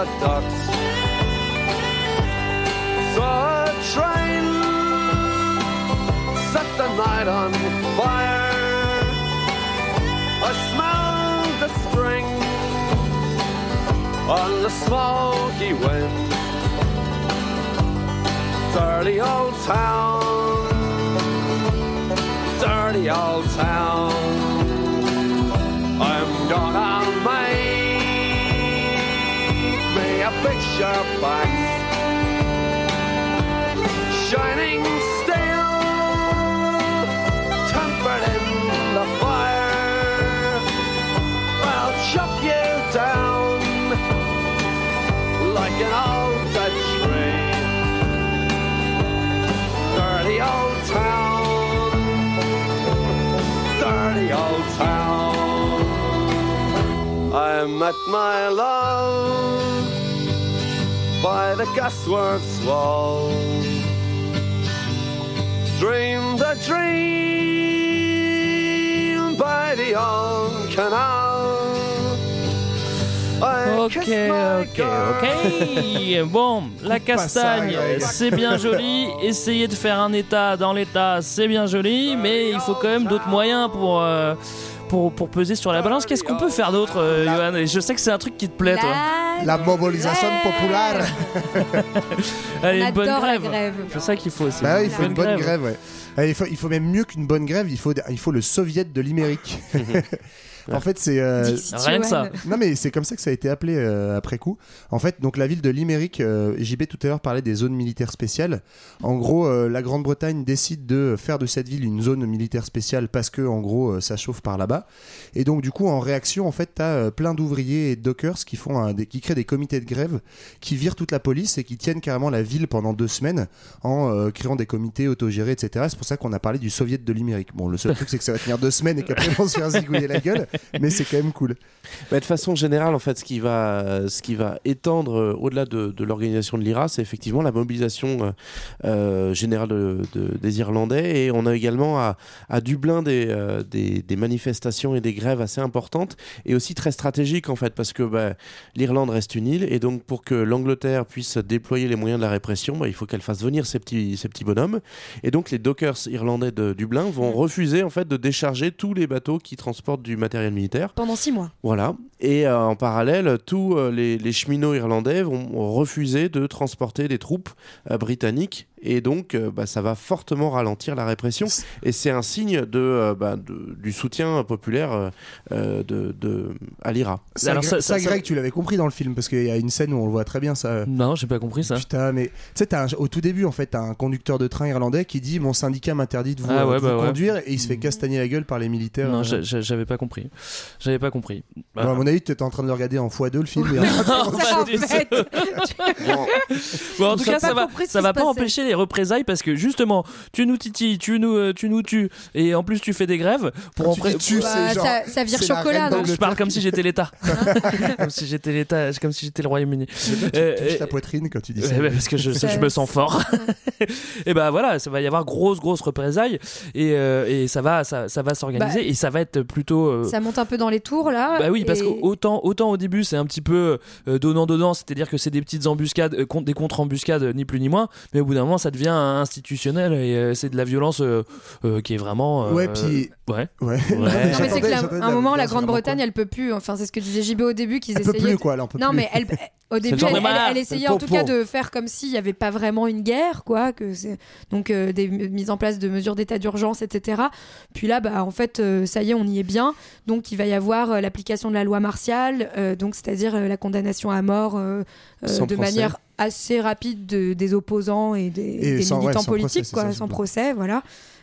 The docks. A train set the night on fire. I smelled the string on the smoky wind. Dirty old town dirty old town. I'm gonna a picture box, shining steel, tempered in the fire. I'll chop you down like an old Dutch tree. Dirty old town, dirty old town. I met my love by the gasworks wall. Dreamed a dream by the old canal. Ok, ok, ok. Bon, la castagne, c'est bien joli. Essayer de faire un état dans l'état, c'est bien joli. Mais il faut quand même d'autres moyens pour, euh, pour, pour peser sur la balance. Qu'est-ce qu'on peut faire d'autre, euh, Johan? Je sais que c'est un truc qui te plaît, toi. La mobilisation populaire. Allez, On une bonne adore la grève. grève. C'est ça qu'il faut aussi. Bah il faut une bonne grève, ouais. Euh, Il faut, il faut même mieux qu'une bonne grève, il faut, il faut le soviet de Limérick. en fait, c'est. euh, Rien que ça. Non mais c'est comme ça que ça a été appelé euh, après coup. En fait, donc la ville de Limerick, euh, JB tout à l'heure parlait des zones militaires spéciales. En gros, euh, la Grande-Bretagne décide de faire de cette ville une zone militaire spéciale parce que en gros euh, ça chauffe par là-bas. Et donc du coup en réaction, en fait, t'as euh, plein d'ouvriers et de dockers qui font un- des, qui créent des comités de grève, qui virent toute la police et qui tiennent carrément la ville pendant deux semaines en euh, créant des comités autogérés, etc. C'est pour ça qu'on a parlé du soviet de Limerick. Bon, le seul truc c'est que ça va tenir deux semaines et qu'après on va se faire zigouiller la gueule, mais c'est quand même cool. Bah, de façon générale, en fait, ce qui va, ce qui va étendre euh, au-delà de, de l'organisation de l'IRA, c'est effectivement la mobilisation euh, euh, générale de- de- des Irlandais. Et on a également à, à Dublin des, euh, des, des manifestations et des grèves assez importantes et aussi très stratégiques, en fait, parce que bah, l'Irlande reste une île. Et donc, pour que l'Angleterre puisse déployer les moyens de la répression, bah, il faut qu'elle fasse venir ces petits, ces petits bonhommes. Et donc, les dockers irlandais de Dublin vont refuser, en fait, de décharger tous les bateaux qui transportent du matériel militaire. Pendant six mois. Voilà. Et euh, en parallèle, tous euh, les, les cheminots irlandais vont refuser de transporter des troupes euh, britanniques. Et donc, euh, bah, ça va fortement ralentir la répression. Et c'est un signe de, euh, bah, de- du soutien populaire de, de- à l'IRA. Ça, Alors, ça- ça, ça- Greg, tu l'avais compris dans le film parce qu'il y a une scène où on le voit très bien ça. Non, j'ai pas compris ça. Putain, mais tu sais, un- au tout début, en fait, t'as un conducteur de train irlandais qui dit Mon syndicat m'interdit de vous, Ah ouais, de vous bah ouais. conduire et il se fait castagner la gueule par les militaires. Non, euh. j'a- j'a- j'avais pas compris. J'avais pas compris. Bon, à avis, t'étais en train de le regarder en x2 le film. et- Ça, en fait, Bon, en tout cas, ça va, ça va pas empêcher les représailles parce que justement, tu nous titilles, tu nous, euh, tu nous tues, et en plus tu fais des grèves pour en pré- tu, Bah, c'est genre. ça, ça vire chocolat, d'Angleterre Je parle comme si j'étais l'État, comme si j'étais l'État, comme si j'étais le Royaume-Uni. Tu Euh, touches euh, ta poitrine quand tu dis ça. Parce que je, me sens fort. et ben voilà, ça va y avoir grosse grosse représailles et, euh, ça va ça, va s'organiser Bah, et ça va être plutôt euh, Ça monte un peu dans les tours là. Bah oui, parce et- que autant, autant au début c'est un petit peu euh, donnant-donnant, c'est-à-dire que c'est des petites embuscades, euh, des contre-embuscades, euh, ni plus ni moins, mais au bout d'un moment ça devient institutionnel et euh, c'est de la violence euh, euh, qui est vraiment. euh, Ouais, puis. Ouais. Ouais. Ouais. Non, mais c'est J'attendais- que la- j'attendais de à un moment, la Grande-Bretagne, elle peut plus. Enfin, c'est ce que disait JB au début qu'ils. Elle peut essayaient. plus, quoi. Elle en peut Non, plus. mais elle, au début, elle, essayait en tout cas de faire comme s'il n'y avait pas vraiment une guerre, quoi. Que donc euh, des mises en place de mesures d'état d'urgence, etc. Puis là, bah en fait, euh, ça y est, on y est bien. Donc il va y avoir euh, l'application de la loi martiale, euh, donc c'est-à-dire euh, la condamnation à mort euh, Sans de procès. manière assez rapide de- des opposants et des, Et des sans- ouais, militants sans procès, politiques, quoi, ça, sans procès, voilà.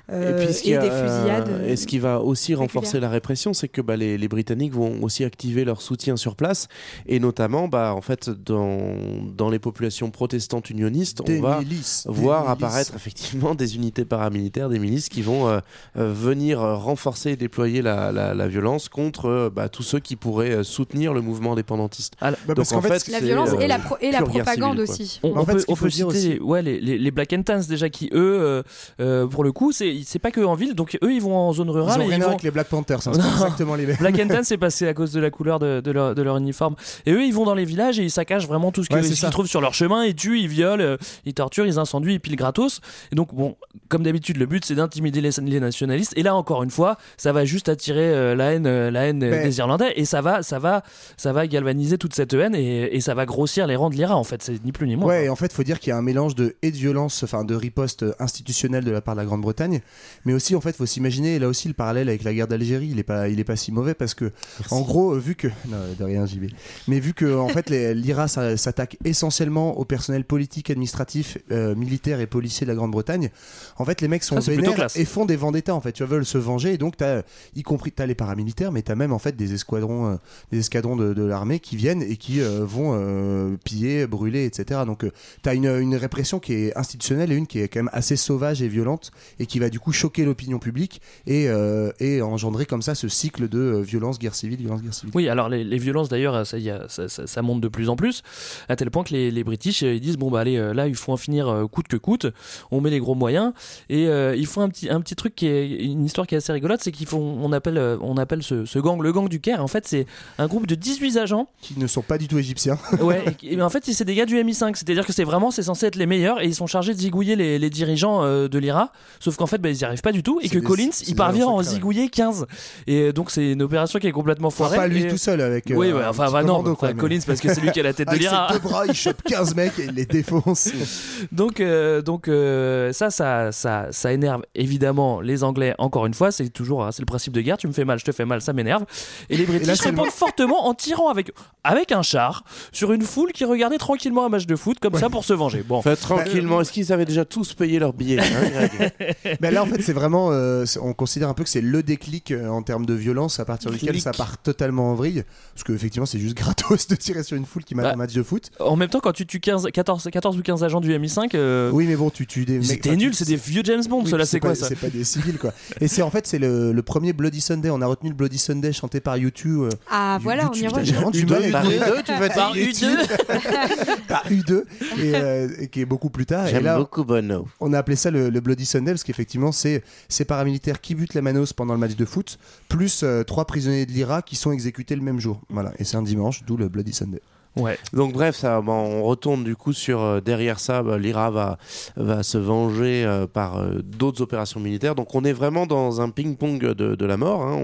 Euh, et puis ce qui, et a- des fusillades. euh, et ce qui va aussi renforcer la répression, c'est que bah, les, les Britanniques vont aussi activer leur soutien sur place, et notamment, bah, en fait, dans, dans les populations protestantes unionistes, Des on va milices, voir milices. apparaître effectivement des unités paramilitaires, des milices qui vont euh, euh, venir euh, renforcer et déployer la, la- la violence contre euh, bah, tous ceux qui pourraient euh, soutenir le mouvement indépendantiste. Bah, Donc, qu'en en fait, fait, La violence euh, et la, pro- et la pure guerre propagande civile, aussi. On, En on fait, peut, on peut citer aussi- les, ouais, les, les, les Black and Tans déjà qui eux euh, euh, pour le coup c'est c'est pas que en ville donc eux ils vont en zone ils rurale ont et rien ils vont avec les Black Panthers. hein, c'est exactement les mêmes. Black and Tan c'est passé à cause de la couleur de, de leur, de leur uniforme. Et eux ils vont dans les villages et ils saccagent vraiment tout ce Ouais, qu'ils trouvent sur leur chemin. Ils tuent ils violent euh, ils torturent ils incendient ils pilent gratos. Et donc bon comme d'habitude le but c'est d'intimider les, les nationalistes. Et là encore une fois ça va juste attirer euh, la haine euh, la haine Mais- des Irlandais. Et ça va ça va ça va galvaniser toute cette haine et, et ça va grossir les rangs de l'IRA en fait. C'est ni plus ni moins Ouais, et en fait, faut dire qu'il y a un mélange de et de violence, enfin de riposte institutionnelle de la part de la Grande-Bretagne, Mais aussi, en fait, faut s'imaginer, là aussi, le parallèle avec la guerre d'Algérie, il est pas, il est pas si mauvais parce que, en gros, vu que, non, de rien, j'y vais. Mais vu que, en fait, l'IRA s'attaque essentiellement au personnel politique, administratif, euh, militaire et policier de la Grande-Bretagne, en fait, les mecs sont Ça, vénères et font des vendettas, en fait. Tu vois, veulent se venger et donc, t'as, y compris, t'as les paramilitaires, mais t'as même, en fait, des escadrons, euh, des escadrons de, de l'armée qui viennent et qui euh, vont euh, piller, brûler, etc. Donc, t'as une, une répression qui est institutionnelle et une qui est quand même assez sauvage et violente et qui va du coup choquer l'opinion publique et, euh, et engendrer comme ça ce cycle de euh, violence, guerre civile, violence, guerre civile. Oui, alors les, les violences d'ailleurs, ça, y a- ça, ça- ça monte de plus en plus, à tel point que les, les British euh, ils disent bon bah allez là il faut en finir coûte que coûte, on met les gros moyens et euh, ils font un petit un petit truc qui est une histoire qui est assez rigolote, c'est qu'ils font on appelle on appelle ce, ce gang le gang du Caire. En fait c'est un groupe de 18 agents Qui ne sont pas du tout égyptiens. ouais, et en fait, c'est des gars du MI5, c'est-à-dire que c'est vraiment, c'est censé être les meilleurs et ils sont chargés de zigouiller les, les dirigeants de l'IRA. Sauf qu'en fait, bah, ils y arrivent pas du tout et que des- Collins, il parvient à en ouais. zigouiller 15. Et euh, donc, c'est une opération qui est complètement Enfin, foirée. pas lui et- tout seul avec. euh, oui, ouais, un enfin, bah non, enfin, quoi, mais- Collins parce que c'est lui qui a la tête de Avec l'IRA. ses deux bras, il chope 15 mecs et il les défonce. Donc, euh, donc euh, ça, ça, ça, ça énerve évidemment les Anglais. Encore une fois, c'est toujours, hein, c'est le principe de guerre. Tu me fais mal, je te fais mal, ça m'énerve. Et les le- répondent fortement en tirant avec, avec un char sur une foule qui regardait tranquillement un match de foot comme ça pour se venger. Bon, Fait tranquillement. Est-ce qu'ils avaient déjà tous payé leur billet hein, Greg? Mais là, en fait, c'est vraiment. euh, c'est- on considère un peu que c'est le déclic euh, en termes de violence à partir duquel Déclic. ça part totalement en vrille. Parce que, effectivement, c'est juste gratos de tirer sur une foule qui mate Bah, un match de foot. en même temps, quand tu tues 15, 14, 14 ou 15 agents du MI5, euh, Oui, mais bon, tu tues des mecs. c'était enfin, tu- nul, c'est des vieux James Bond, Oui, cela c'est quoi pas- ça C'est pas des civils, quoi. Et c'est en fait, c'est le, le premier Bloody Sunday. On a retenu le Bloody Sunday chanté par YouTube. euh, Ah, voilà, on y revient. J'ai vraiment du mal avec Par le- U2, tu vas Par dire U2 par U2 et, euh, et qui est beaucoup plus tard. Et J'aime là, beaucoup Bono. on a appelé ça le, le Bloody Sunday parce qu'effectivement, c'est ces paramilitaires qui butent la Manos pendant le match de foot, plus euh, trois prisonniers de l'IRA qui sont exécutés le même jour. Voilà, et c'est un dimanche, d'où le Bloody Sunday. Ouais. Donc bref, ça, bon, on retourne du coup sur euh, derrière ça, bah, l'IRA va, va se venger euh, par euh, d'autres opérations militaires. Donc on est vraiment dans un ping-pong de, de la mort. hein.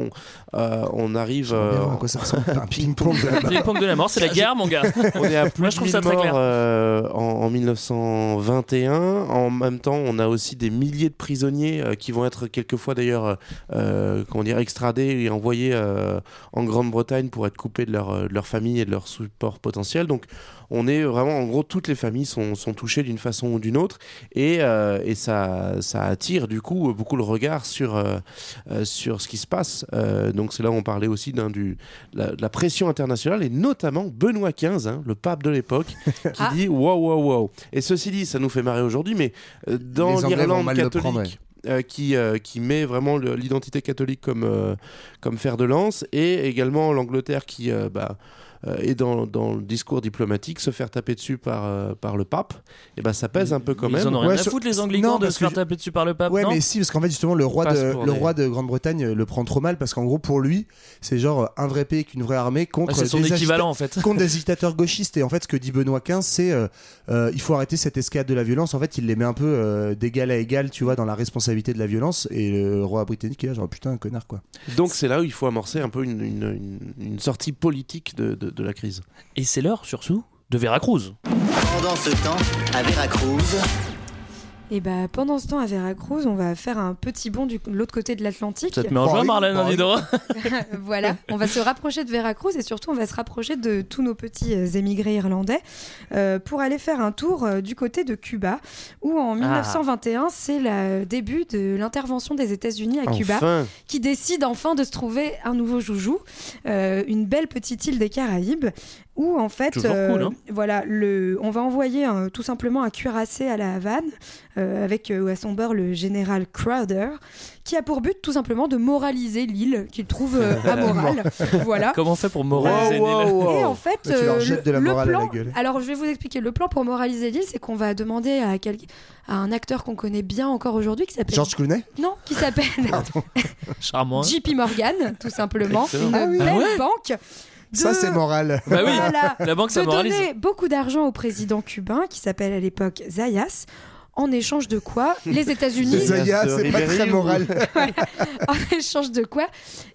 On, euh, on arrive, euh, à quoi ça ressemble. Un ping-pong de la Le ping-pong de la mort, c'est la guerre, mon gars. on est à plus Moi, de je trouve ça 1000 très morts clair. euh, en, en 1921. En même temps, on a aussi des milliers de prisonniers euh, qui vont être quelquefois d'ailleurs, comment dire, extradés et envoyés euh, en Grande-Bretagne pour être coupés de leur, de leur famille et de leur support potentiel. Donc, on est vraiment, en gros, toutes les familles sont, sont touchées d'une façon ou d'une autre et, euh, et ça, ça attire du coup beaucoup le regard sur, euh, euh, sur ce qui se passe. Euh, donc, c'est là où on parlait aussi d'un du, la, de la pression internationale et notamment Benoît XV, hein, le pape de l'époque, qui Ah. dit wow, wow, wow. Et ceci dit, ça nous fait marrer aujourd'hui, mais dans l'Irlande catholique. euh, qui, euh, qui met vraiment le- l'identité catholique comme, euh, comme fer de lance et également l'Angleterre qui euh, bah, euh, est dans, dans le discours diplomatique se faire taper dessus par, euh, par le pape et bah ça pèse un peu quand Ils même en ont rien Ouais, à foutre, les Non, anglicans, de parce se faire taper dessus par le pape, Ouais, non mais si, parce qu'en fait, justement, le roi, de, le roi de Grande-Bretagne le prend trop mal parce qu'en gros, pour lui, c'est genre un vrai pays avec une vraie armée contre, Ouais, c'est son des, équivalent en fait. contre des dictateurs gauchistes. Et en fait, ce que dit Benoît XV, c'est euh, euh, il faut arrêter cette escalade de la violence. En fait, il les met un peu euh, d'égal à égal, tu vois, dans la responsabilité de la violence. Et le roi britannique est là, genre putain, un connard, quoi. donc c'est là où il faut amorcer un peu une, une, une- une sortie politique de, de- de la crise Et c'est l'heure, surtout, de Veracruz. Pendant ce temps, à Veracruz, Et bah pendant ce temps à Veracruz, on va faire un petit bond de l'autre côté de l'Atlantique. Ça te met en joie, Marlène, hein, Paris. dis donc. voilà, on va se rapprocher de Veracruz et surtout on va se rapprocher de tous nos petits euh, émigrés irlandais euh, pour aller faire un tour euh, du côté de Cuba où en 1921 c'est le début de l'intervention des États-Unis à Cuba qui décide enfin de se trouver un nouveau joujou, euh, une belle petite île des Caraïbes où en fait, cool, hein. voilà, le, on va envoyer un- tout simplement un cuirassé à la Havane euh, avec euh, à son bord le général Crowder qui a pour but tout simplement de moraliser l'île qu'il trouve euh, amorale. voilà. Comment on fait pour moraliser Wow, une île wow, wow. Et en fait, euh, le, de la le morale à la plan. gueule. Alors, je vais vous expliquer. Le plan pour moraliser l'île, c'est qu'on va demander à, quel- à un acteur qu'on connaît bien encore aujourd'hui, qui s'appelle George Clooney non, qui s'appelle Charmant. hein. JP Morgan, tout simplement, Excellent. une Ah oui. belle Ah ouais banque. De- Ça, c'est moral. Bah oui, Voilà. la banque, ça de moralise. donner beaucoup d'argent au président cubain qui s'appelle à l'époque Zayas. En échange de quoi les États-Unis, Zayas. Zaya, c'est pas très ou- moral. en échange de quoi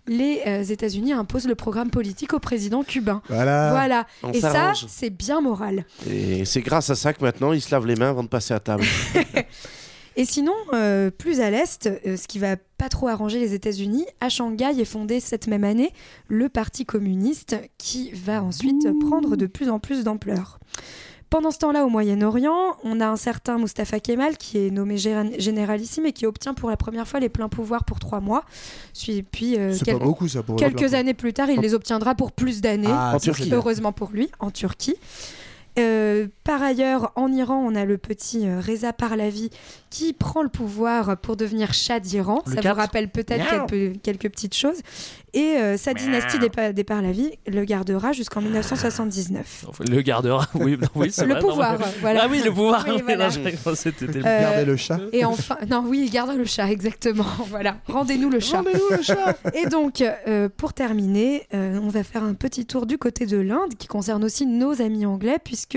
les euh, États-Unis imposent le programme politique au président cubain. Voilà. Voilà. on Et ça, c'est bien moral. et c'est grâce à ça que maintenant ils se lavent les mains avant de passer à table Et sinon, euh, plus à l'est, euh, ce qui va pas trop arranger les États-Unis, à Shanghai est fondé cette même année le Parti communiste qui va ensuite prendre de plus en plus d'ampleur. Pendant ce temps-là, au Moyen-Orient, on a un certain Mustafa Kemal qui est nommé généralissime et qui obtient pour la première fois les pleins pouvoirs pour trois mois. Puis, euh, C'est quel- pas beaucoup ça pour quelques années plus tard, il les obtiendra pour plus d'années. Ah. Heureusement pour lui, en Turquie. Euh, par ailleurs, en Iran, on a le petit euh, Reza Pahlavi qui prend le pouvoir pour devenir Shah d'Iran. Le Ça quatre. vous rappelle peut-être quelques, quelques petites choses. Et euh, sa dynastie des, des le gardera jusqu'en 1979. Le gardera, oui, non, oui c'est Le vrai, non, pouvoir, mais- voilà. Ah oui, le pouvoir. Oui, voilà. c'était le Euh, Gardez le chat. Et enfin, non, oui, il garde le chat, exactement. Voilà, rendez-nous le chat. Et donc, euh, pour terminer, euh, on va faire un petit tour du côté de l'Inde, qui concerne aussi nos amis anglais, puisque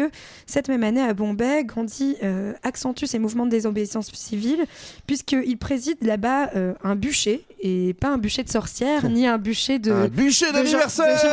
cette même année à Bombay, Gandhi euh, accentue ses mouvements de désobéissance civile, puisqu'il préside là-bas euh, un bûcher, et pas un bûcher de sorcière, ni un bûcher de. Un bûcher d'anniversaire de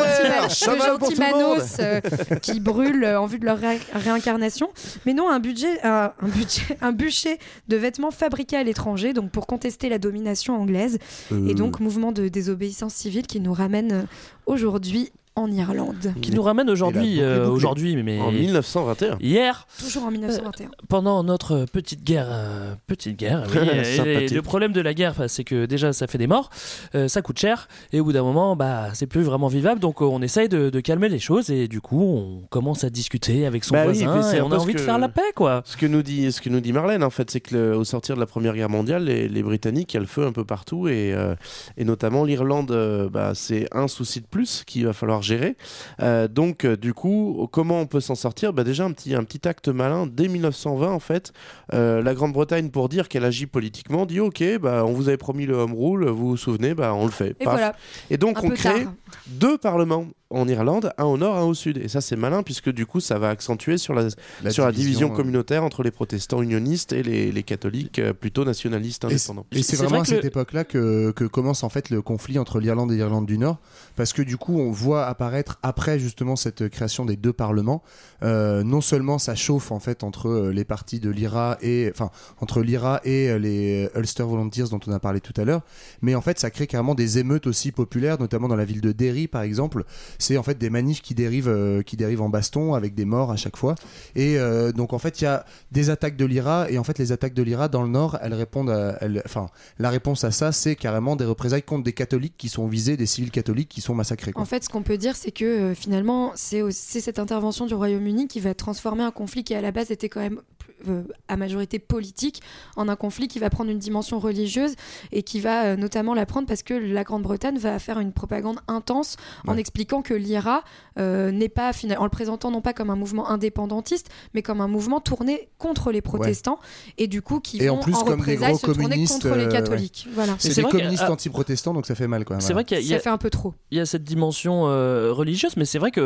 euh, qui brûlent euh, en vue de leur ré- réincarnation, mais non un budget, un, un budget, un bûcher de vêtements fabriqués à l'étranger, donc pour contester la domination anglaise, Euh. et donc mouvement de désobéissance civile qui nous ramène euh, aujourd'hui en Irlande. Qui nous ramène aujourd'hui, euh, aujourd'hui, mais En 1921. hier, Toujours en 1921. pendant notre petite guerre, euh, petite guerre, oui, et Sympathique. le problème de la guerre, bah, c'est que déjà ça fait des morts, euh, ça coûte cher, et au bout d'un moment, bah c'est plus vraiment vivable, donc euh, on essaye de, de calmer les choses, et du coup on commence à discuter avec son Bah voisin, et on a envie de faire la paix, quoi. Ce que nous dit, ce que nous dit Marlène, en fait, c'est que le- au sortir de la Première Guerre mondiale, les, les Britanniques, il y a le feu un peu partout, et, euh, et notamment l'Irlande, euh, bah, c'est un souci de plus qu'il va falloir gérer. Euh, donc, euh, du coup, comment on peut s'en sortir? Bah, Déjà, un petit, un petit acte malin. Dès 1920, en fait, euh, la Grande-Bretagne, pour dire qu'elle agit politiquement, dit OK, bah, on vous avait promis le Home Rule, vous vous souvenez, bah, on le fait. Et Paf. voilà. Et donc, Un on crée tard. deux parlements en Irlande, un au nord, un au sud. Et ça, c'est malin, puisque du coup, ça va accentuer sur la, La sur la division, division euh. communautaire entre les protestants unionistes et les, les catholiques euh, plutôt nationalistes Et c'est- indépendants. Et c'est vraiment vrai à cette le- époque-là que, que commence en fait le conflit entre l'Irlande et l'Irlande du Nord, parce que du coup on voit apparaître après justement cette création des deux parlements, euh, non seulement ça chauffe en fait entre euh, les partis de l'IRA et enfin entre l'IRA et euh, les Ulster Volunteers dont on a parlé tout à l'heure, mais en fait ça crée carrément des émeutes aussi populaires, notamment dans la ville de Derry par exemple. C'est en fait des manifs qui dérivent qui dérivent en baston avec des morts à chaque fois. Et donc en fait il y a des attaques de l'IRA et en fait les attaques de l'IRA dans le Nord elles répondent à, enfin la réponse à ça c'est carrément des représailles contre des catholiques qui sont visés, des civils catholiques qui sont massacrés. En fait, ce qu'on peut dire, c'est que euh, finalement, c'est cette intervention du Royaume-Uni qui va transformer un conflit qui à la base était quand même euh, à majorité politique en un conflit qui va prendre une dimension religieuse et qui va euh, notamment la prendre parce que la Grande-Bretagne va faire une propagande intense en Ouais. expliquant que l'IRA euh, n'est pas en le présentant non pas comme un mouvement indépendantiste mais comme un mouvement tourné contre les protestants et du coup qui Et en vont plus, en comme des représailles se tourner contre les euh, catholiques. Voilà. C'est des vrai communistes anti-protestants donc ça fait mal quand même. C'est vrai qu'il y a- Ça fait un peu trop. il y a cette dimension euh, religieuse, mais c'est vrai que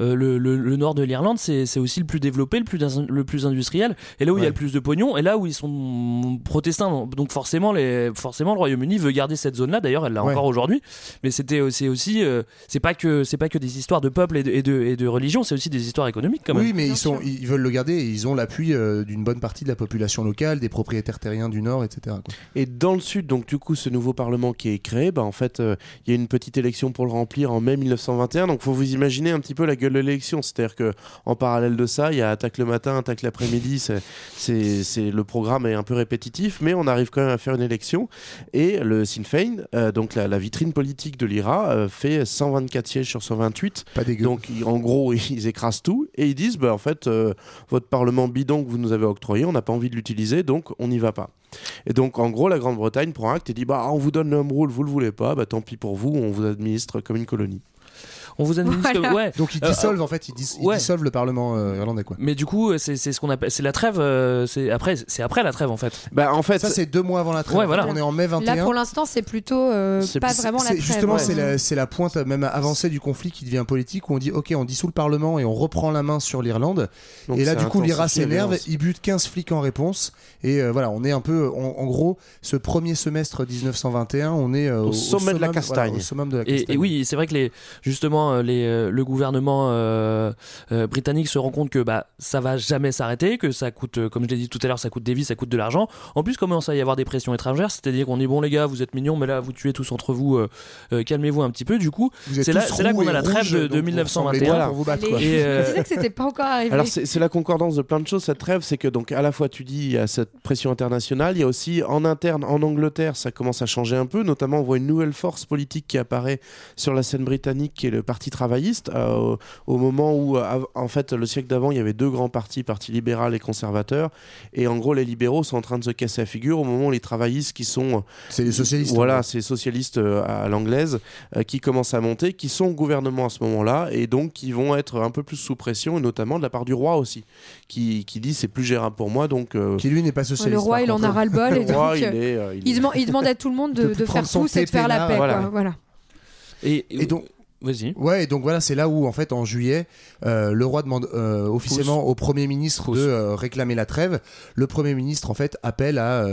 le, le- le nord de l'Irlande, c'est c'est aussi le plus développé, le plus, le plus industriel, et là où il y a le plus de pognon, et là où ils sont protestants. Donc forcément, les, forcément le Royaume-Uni veut garder cette zone-là. D'ailleurs, elle l'a Ouais. encore aujourd'hui. Mais c'était c'est aussi, euh, c'est pas que c'est pas que des histoires de peuple et de, et de, et de religion, c'est aussi des histoires économiques quand même. Oui, mais Bien ils, sont, ils veulent le garder et ils ont l'appui euh, d'une bonne partie de la population locale, des propriétaires terriens du Nord, etc. quoi. Et dans le sud, donc du coup, ce nouveau parlement qui est créé, bah, en fait, euh, il y a une petite élection pour le remplir en mai 1921. Donc, faut vous imaginer un petit peu la gueule de l'élection. C'est-à-dire que en parallèle de ça, il y a attaque le matin, attaque l'après-midi. C'est, le programme est un peu répétitif, mais on arrive quand même à faire une élection. Et le Sinn Féin, euh, donc la, la vitrine politique de l'IRA, euh, fait 124 sièges sur 128. Pas dégueu. Donc, en gros, ils écrasent tout et ils disent, bah, en fait, euh, votre parlement bidon que vous nous avez octroyé, on n'a pas envie de l'utiliser, donc on n'y va pas. Et donc, en gros, la Grande-Bretagne prend acte et dit, bah, on vous donne le home rule, vous le voulez pas, bah, tant pis pour vous, on vous administre comme une colonie. On vous administre, Voilà. ouais. Donc ils Euh, dissolvent en fait, ils, dis- ils ouais. dissolvent le parlement euh, irlandais quoi. Mais du coup, c'est c'est ce qu'on appelle, c'est la trêve. euh, c'est après, c'est après la trêve en fait. Bah, en fait, Ça c'est deux mois avant la trêve. Ouais, voilà. On est en mai 21. Là, pour l'instant, c'est plutôt euh, pas vraiment la trêve. justement, ouais. c'est la, c'est la pointe même avancée du conflit qui devient politique où on dit ok, on dissout le Parlement et on reprend la main sur l'Irlande. Et là, du coup, l'IRA s'énerve, il bute 15 flics en réponse. Et euh, voilà, on est un peu, en, en gros, ce premier semestre 1921, on est euh, Au sommet de la summum- castagne. voilà, au summum de la Et, castagne. et oui, c'est vrai que les, justement moment, euh, les, euh, le gouvernement euh, euh, britannique se rend compte que bah, ça va jamais s'arrêter, que ça coûte, comme je l'ai dit tout à l'heure, ça coûte des vies, ça coûte de l'argent. En plus, commence à y avoir des pressions étrangères, c'est-à-dire qu'on dit bon les gars, vous êtes mignons, mais là vous tuez tous entre vous, euh, euh, calmez-vous un petit peu. Du coup, c'est là, là qu'on a la trêve de, de vous 1921. ressemblez pas pour vous battre, quoi. Et, euh, que c'était pas encore arrivé. Alors c'est c'est la concordance de plein de choses cette trêve, c'est que donc à la fois tu dis il y a cette pression internationale, il y a aussi en interne en Angleterre ça commence à changer un peu, notamment on voit une nouvelle force politique qui apparaît sur la scène britannique qui est le Parti travailliste euh, au, au moment où euh, en fait le siècle d'avant il y avait deux grands partis, Parti libéral et conservateur, et en gros les libéraux sont en train de se casser la figure au moment où les travaillistes qui sont C'est les socialistes. voilà, en c'est les socialistes euh, à l'anglaise euh, qui commencent à monter, qui sont au gouvernement à ce moment-là et donc qui vont être un peu plus sous pression et notamment de la part du roi aussi, qui, qui dit c'est plus gérable pour moi donc. euh, Qui lui n'est pas socialiste. le roi, il en a ras-le-bol. et roi, il est, euh, il il, est- demande, il demande à tout le monde De de, de faire tous et de faire la paix. Voilà. quoi, voilà. Et, Et donc, vas-y. Ouais, et donc voilà, c'est là où en fait en juillet, euh, le roi demande euh, officiellement au premier ministre Pousse. de euh, réclamer la trêve. Le premier ministre en fait appelle à,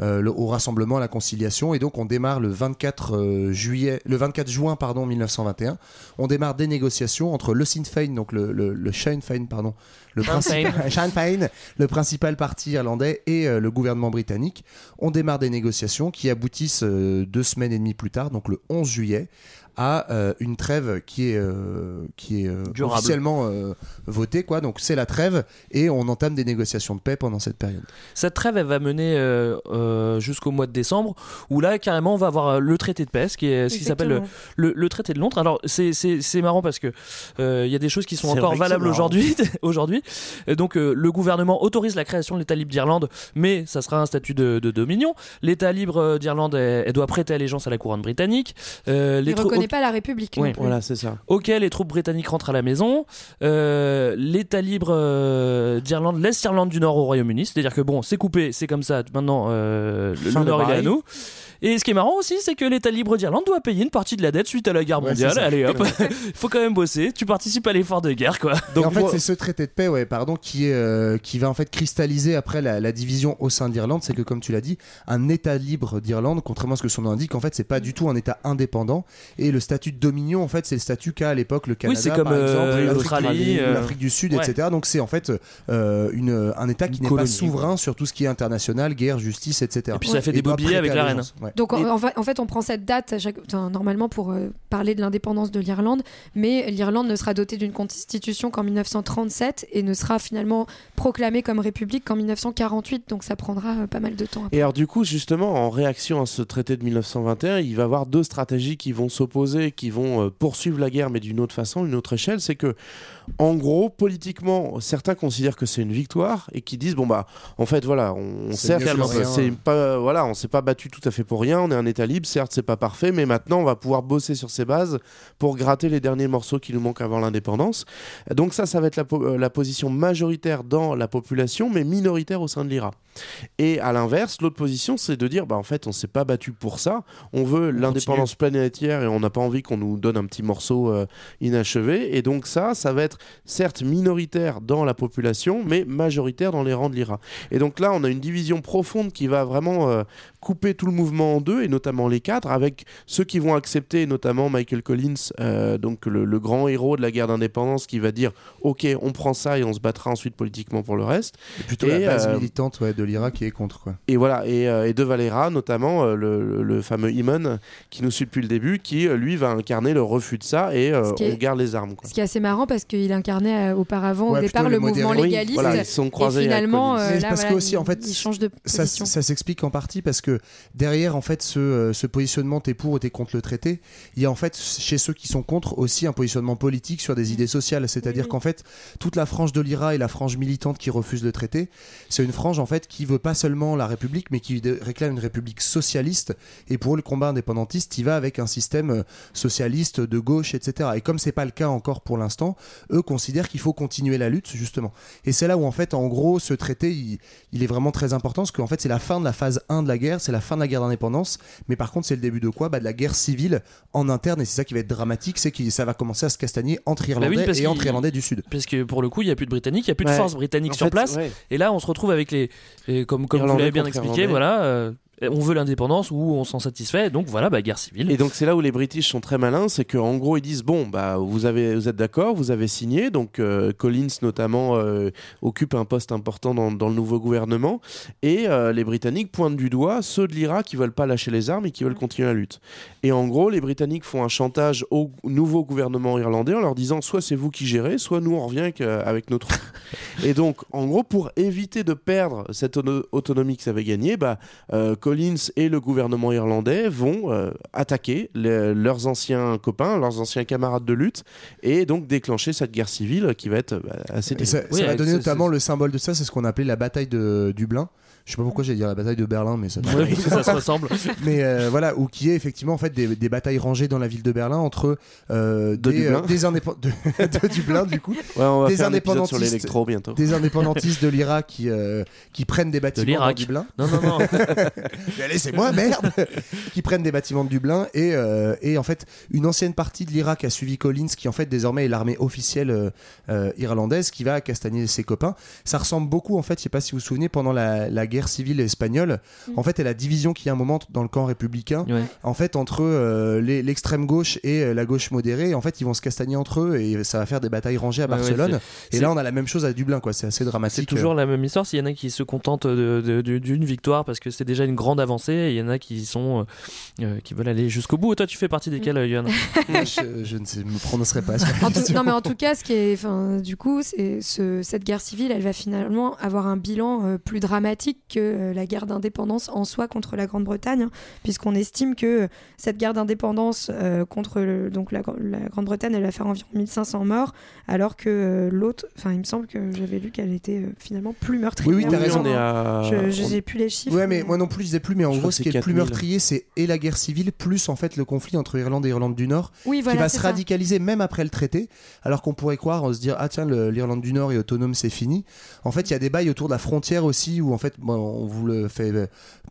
le- au rassemblement, à la conciliation, et donc on démarre le 24 euh, juillet, le 24 juin pardon 1921. On démarre des négociations entre le Sinn Féin, donc le, le, le Sinn Féin, pardon, le Sinn principal, Sinn Féin, le principal parti irlandais et euh, le gouvernement britannique. On démarre des négociations qui aboutissent euh, deux semaines et demie plus tard, donc le 11 juillet à euh, une trêve qui est euh, qui est euh, officiellement euh, votée quoi donc c'est la trêve et on entame des négociations de paix pendant cette période Cette trêve, elle va mener euh, euh, jusqu'au mois de décembre, où là, carrément, on va avoir le traité de paix, ce qui, est, ce qui s'appelle le, le, le traité de Londres. Alors, c'est- c'est c'est marrant parce que euh, il y a des choses qui sont encore valables aujourd'hui. aujourd'hui. Donc, euh, le gouvernement autorise la création de l'État libre d'Irlande, mais ça sera un statut de, de dominion. L'État libre d'Irlande, elle, elle doit prêter allégeance à la couronne britannique. Euh, Il les ne trou- reconnaît pas la République. Oui. Voilà, c'est ça. Ok, les troupes britanniques rentrent à la maison. Euh, L'État libre euh, d'Irlande laisse l'Irlande du Nord au Royaume-Uni. C'est-à-dire que bon, c'est coupé, c'est comme ça. Maintenant, euh, le, Nord il est à nous. Et ce qui est marrant aussi, c'est que l'État libre d'Irlande doit payer une partie de la dette suite à la guerre Ouais, mondiale. Allez hop, il faut quand même bosser. Tu participes à l'effort de guerre, quoi. donc en fait moi- c'est ce traité de paix ouais pardon qui est euh, qui va en fait cristalliser après la, la division au sein d'Irlande c'est que comme tu l'as dit un État libre d'Irlande contrairement à ce que son nom indique en fait c'est pas du tout un État indépendant et le statut de dominion en fait c'est le statut qu'a à l'époque le Canada c'est comme, par exemple, euh, l'Afrique l'Australie, du- euh, l'Afrique du Sud ouais. etc donc c'est en fait euh, une un État qui n'est pas souverain sur tout ce qui est international guerre justice etc Et puis ça fait des beaux billets avec la reine. Ouais. Donc en, en fait, en fait, on prend cette date à chaque- enfin, normalement pour euh, parler de l'indépendance de l'Irlande, mais l'Irlande ne sera dotée d'une constitution qu'en 1937 et ne sera finalement proclamée comme république qu'en 1948. Donc ça prendra euh, pas mal de temps. après. Et alors du coup, justement, en réaction à ce traité de 1921, il va y avoir deux stratégies qui vont s'opposer, qui vont euh, poursuivre la guerre, mais d'une autre façon, une autre échelle. C'est que, en gros, politiquement, certains considèrent que c'est une victoire et qui disent bon bah, en fait, voilà, on mieux que rien. c'est pas, voilà, on s'est pas battu tout à fait pour rien. On est un État libre, certes, c'est pas parfait, mais maintenant, on va pouvoir bosser sur ces bases pour gratter les derniers morceaux qui nous manquent avant l'indépendance. Donc ça, ça va être la, po- euh, la position majoritaire dans la population, mais minoritaire au sein de l'IRA. Et à l'inverse, l'autre position, c'est de dire, bah, en fait, on s'est pas battu pour ça. On veut l'indépendance planétaire et on n'a pas envie qu'on nous donne un petit morceau euh, inachevé. Et donc ça, ça va être certes minoritaire dans la population, mais majoritaire dans les rangs de l'IRA. Et donc là, on a une division profonde qui va vraiment euh, couper tout le mouvement en deux, et notamment les cadres, avec ceux qui vont accepter, notamment Michael Collins, euh, donc le, le grand héros de la guerre d'indépendance, qui va dire, ok, on prend ça et on se battra ensuite politiquement pour le reste. Et plutôt Et, la base euh, militante ouais, de l'IRA qui est contre quoi Et voilà, et, euh, et de Valera, notamment euh, le, fameux Iman qui nous suit depuis le début, qui lui va incarner le refus de ça et euh, est- on garde les armes. Quoi. Ce qui est assez marrant parce qu'il incarnait euh, auparavant Ouais, au départ le le mouvement. Oui, légaliste. voilà, ils sont et croisés avec finalement, euh, là, parce que aussi, en fait, il change de ça, position. ça s'explique en partie parce que derrière en fait ce, euh, ce positionnement t'es pour ou t'es contre le traité il y a en fait chez ceux qui sont contre aussi un positionnement politique sur des idées sociales. C'est-à-dire Oui. qu'en fait toute la frange de l'IRA et la frange militante qui refuse le traité c'est une frange en fait qui veut pas seulement la République mais qui réclame une République socialiste. Et pour eux, le combat indépendantiste il va avec un système euh, socialiste de gauche etc et comme c'est pas le cas encore pour l'instant eux considèrent qu'il faut continuer la lutte justement. Et c'est là où en fait en gros ce traité il, il est vraiment très important parce qu'en fait c'est la fin de la phase 1 de la guerre, c'est la fin de la guerre d'indépendance, mais par contre c'est le début de quoi? Bah, De la guerre civile en interne et c'est ça qui va être dramatique, c'est que ça va commencer à se castagner entre Irlandais Bah oui, parce et entre Irlandais du Sud. Parce que pour le coup, il n'y a plus de Britanniques, il n'y a plus de force britannique En sur fait, place. ouais. Et là, on se retrouve avec les. et comme comme vous Irlandais l'avez bien expliqué, Irlandais. voilà. euh, on veut l'indépendance ou on s'en satisfait. Donc voilà, bah, guerre civile. Et donc c'est là où les British sont très malins, c'est qu'en gros ils disent bon bah vous avez vous êtes d'accord, vous avez signé, donc euh, Collins notamment euh, occupe un poste important dans, dans le nouveau gouvernement et euh, les Britanniques pointent du doigt ceux de l'Irak qui veulent pas lâcher les armes et qui veulent continuer la lutte. Et en gros les Britanniques font un chantage au nouveau gouvernement irlandais en leur disant soit c'est vous qui gérez, soit nous on revient avec, avec notre. et donc en gros pour éviter de perdre cette ono- autonomie qu'ils avaient gagnée, bah Collins et le gouvernement irlandais vont euh, attaquer le- leurs anciens copains, leurs anciens camarades de lutte, et donc déclencher cette guerre civile qui va être bah, assez Et ça, terrible. ça va donner notamment le symbole de ça, c'est ce qu'on appelait la bataille de Dublin. Je sais pas pourquoi j'ai dit la bataille de Berlin, mais ça, Ouais, ça se ressemble. Mais euh, voilà, ou qui est effectivement en fait des, des batailles rangées dans la ville de Berlin entre euh, De des, Dublin. euh, des indépendants de, de Dublin du coup, Ouais, on va des faire un épisode sur indépendantistes, l'électro bientôt. des indépendantistes de l'Irak qui euh, qui prennent des bâtiments dans l'Irak. Dublin. Non, non, non. Laissez-moi, merde Qui prennent des bâtiments de Dublin et, euh, et en fait, une ancienne partie de l'Irak a suivi Collins, qui en fait désormais est l'armée officielle euh, euh, irlandaise, qui va castagner ses copains. Ça ressemble beaucoup, en fait, je sais pas si vous vous souvenez, pendant la, la guerre civile espagnole, en fait, et la division qu'il y a un moment dans le camp républicain, Ouais. en fait, entre euh, l'extrême gauche et euh, la gauche modérée, en fait, ils vont se castagner entre eux et ça va faire des batailles rangées à ouais, Barcelone. et là, on a la même chose à Dublin, quoi. C'est assez dramatique. C'est toujours la même histoire. S'il y en a qui se contentent d'une victoire parce que c'est déjà une grande avancée, et il y en a qui sont euh, euh, qui veulent aller jusqu'au bout. Et toi, tu fais partie desquels, euh, Yann? Je, je ne sais, me prononcerai pas. En tout- non mais en tout cas, ce qui est, enfin, du coup, c'est ce- cette guerre civile, elle va finalement avoir un bilan euh, plus dramatique que euh, la guerre d'indépendance en soi contre la Grande-Bretagne, hein, puisqu'on estime que cette guerre d'indépendance euh, contre le- donc la, la Grande-Bretagne, elle va faire environ 1500 morts, alors que euh, l'autre, enfin, il me semble que j'avais lu qu'elle était euh, finalement plus meurtrière. Oui, oui, t'as raison. on est à- Je, je n'ai plus les chiffres. Ouais, mais moi non plus, je disais plus, mais en Je gros, ce qui est le plus 4000. meurtrier, c'est et la guerre civile, plus en fait le conflit entre Irlande et Irlande du Nord, Oui, voilà, qui va se ça. radicaliser même après le traité, alors qu'on pourrait croire, on se dire, ah tiens, l'Irlande du Nord est autonome, c'est fini. En fait, il y a des bails autour de la frontière aussi, où en fait, bon, on vous le fait euh,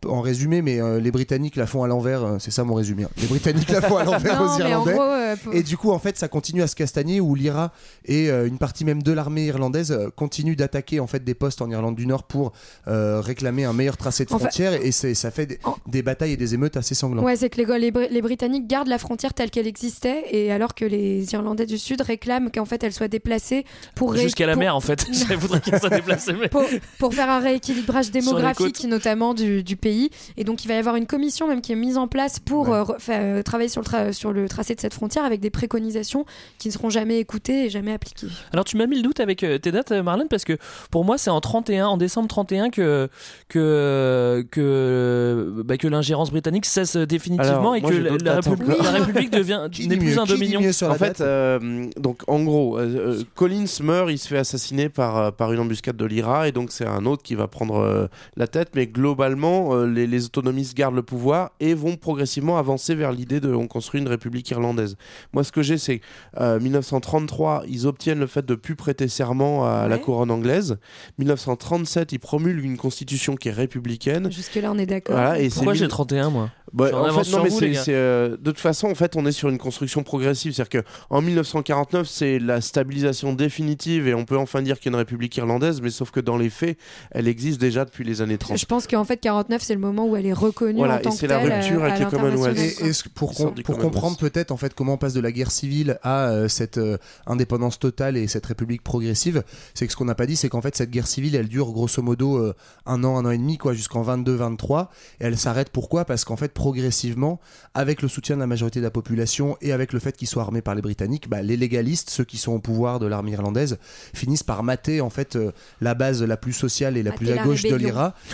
en résumé, mais euh, les Britanniques la font à l'envers, euh, c'est ça mon résumé. hein. Les Britanniques la font à l'envers aux Irlandais. gros, euh, pour- Et du coup, en fait, ça continue à se castagner où l'IRA et euh, une partie même de l'armée irlandaise euh, continuent d'attaquer en fait des postes en Irlande du Nord pour euh, réclamer un meilleur tracé de En fait- frontière et c'est- ça fait des, des batailles et des émeutes assez sanglantes. Ouais, c'est que les, les, Bri- les Britanniques gardent la frontière telle qu'elle existait, et alors que les Irlandais du Sud réclament qu'en fait elle soit déplacée pour ré- Jusqu'à la pour- mer, en fait. Je voudrais qu'elle soit déplacée. Mais... pour, pour faire un rééquilibrage démographique côtes. notamment du, du pays. Et donc il va y avoir une commission même qui est mise en place pour euh, re- fa- euh, travailler sur le, tra- sur le tracé de cette frontière avec des préconisations qui ne seront jamais écoutées et jamais appliquées. Alors tu m'as mis le doute avec euh, tes dates, euh, Marlène, parce que pour moi c'est en 31, en décembre 31 que que que, bah, que l'ingérence britannique cesse définitivement Alors, et que la, République, encore. la République devient n'est plus mieux un dominion. En fait, euh, donc en gros, euh, euh, Collins meurt, il se fait assassiner par, euh, par une embuscade de l'IRA, et donc c'est un autre qui va prendre euh, la tête, mais globalement, euh, les, les autonomistes gardent le pouvoir et vont progressivement avancer vers l'idée de on construit une république irlandaise. Moi, ce que j'ai, c'est euh, 1933, ils obtiennent le fait de plus prêter serment à la couronne anglaise. 1937, ils promulguent une constitution qui est républicaine. Jusque-là, on est d'accord. Voilà, et c'est Pourquoi j'ai 31 moi? Bah, en en fait, non, mais vous, euh, de toute façon, en fait, on est sur une construction progressive. C'est-à-dire qu'en 1949, c'est la stabilisation définitive et on peut enfin dire qu'il y a une république irlandaise, mais sauf que dans les faits, elle existe déjà depuis les années 30. Je pense qu'en fait 49 c'est le moment où elle est reconnue Voilà, en tant et c'est la rupture avec à le Commonwealth. Et, quoi. et ce- pour, com- comprendre peut-être en fait comment on passe de la guerre civile à euh, cette euh, indépendance totale et cette république progressive, c'est que ce qu'on n'a pas dit, c'est qu'en fait cette guerre civile, elle dure grosso modo euh, un an, un an et demi, quoi, jusqu'en 22-23, et elle s'arrête pourquoi? Parce qu'en fait progressivement, avec le soutien de la majorité de la population et avec le fait qu'ils soient armés par les Britanniques, bah, les légalistes, ceux qui sont au pouvoir de l'armée irlandaise, finissent par mater en fait euh, la base la plus sociale et la Mater plus à la gauche de rébellion.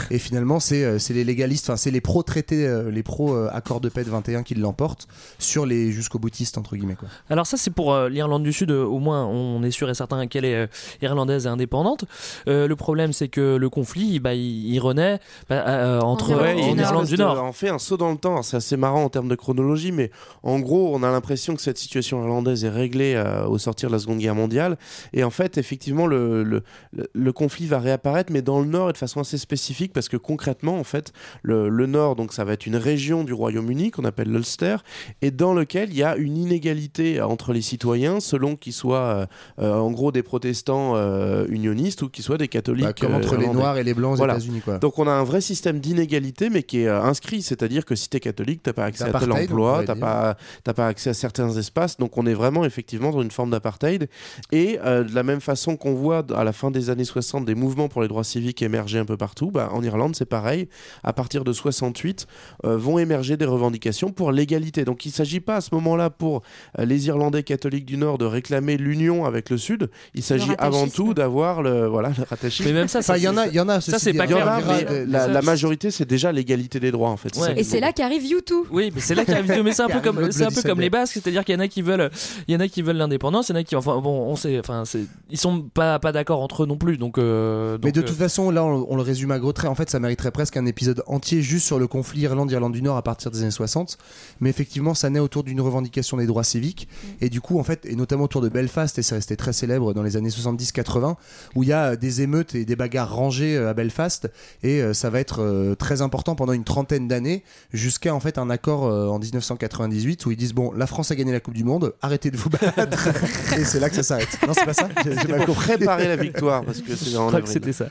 Et finalement c'est euh, c'est les légalistes, enfin c'est les pro-traités, euh, les pro-accords de paix de 21 qui l'emportent sur les jusqu'au boutistes entre guillemets quoi. Alors ça c'est pour euh, l'Irlande du Sud, euh, au moins on est sûr et certain qu'elle est euh, irlandaise et indépendante. Euh, le problème c'est que le conflit, bah, il, il renaît bah, euh, entre Ouais, en Irlande du Nord. on fait un saut dans le temps. C'est assez marrant en termes de chronologie, mais en gros, on a l'impression que cette situation irlandaise est réglée euh, au sortir de la Seconde Guerre mondiale. Et en fait, effectivement, le, le, le- le conflit va réapparaître, mais dans le Nord et de façon assez spécifique, parce que concrètement, en fait, le, le Nord, donc ça va être une région du Royaume-Uni qu'on appelle l'Ulster, et dans lequel il y a une inégalité entre les citoyens, selon qu'ils soient euh, euh, en gros des protestants euh, unionistes ou qu'ils soient des catholiques. Bah, comme euh, entre les noirs et les blancs aux Voilà. États-Unis quoi. Donc on a un vrai système l'égalité, mais qui est euh, inscrit. C'est-à-dire que si tu es catholique, t'as pas accès à tel emploi, t'as pas, pas accès à certains espaces. Donc on est vraiment effectivement dans une forme d'apartheid. Et euh, de la même façon qu'on voit à la fin des années 60 des mouvements pour les droits civiques émerger un peu partout, bah, en Irlande c'est pareil. À partir de 68, euh, vont émerger des revendications pour l'égalité. Donc il ne s'agit pas à ce moment-là pour euh, les Irlandais catholiques du Nord de réclamer l'union avec le Sud. Il s'agit avant tout d'avoir le, voilà, le. Mais même ça, il y en a, il y en a. ça, c'est pas hein. Il y en clair. a, mais la, majorité, c'est déjà l'égalité des droits, en fait. Ouais. Et c'est là qu'arrive YouTube. Oui, mais c'est là vidéo. Mais c'est un peu comme, le c'est un peu comme les Basques, c'est-à-dire qu'il y en a qui veulent, il y en a qui veulent l'indépendance, il y en a qui, enfin bon, on sait, enfin ils sont pas pas d'accord entre eux non plus, donc. euh, Mais de euh, toute façon, là, on, on le résume à gros traits. En fait, ça mériterait presque un épisode entier juste sur le conflit Irlande-Irlande du Nord à partir des années 60. Mais effectivement, ça naît autour d'une revendication des droits civiques. Et du coup, en fait, et notamment autour de Belfast, et c'est resté très célèbre dans les années 70-80, où il y a des émeutes et des bagarres rangées euh, à Belfast. Et euh, ça va être euh, très important pendant une trentaine d'années, jusqu'à en fait un accord en 1998 où ils disent Bon, la France a gagné la Coupe du Monde, arrêtez de vous battre. et c'est là que ça s'arrête. Non, c'est pas ça J'ai- mal compris. préparer la victoire, parce que c'est je crois que c'était ça.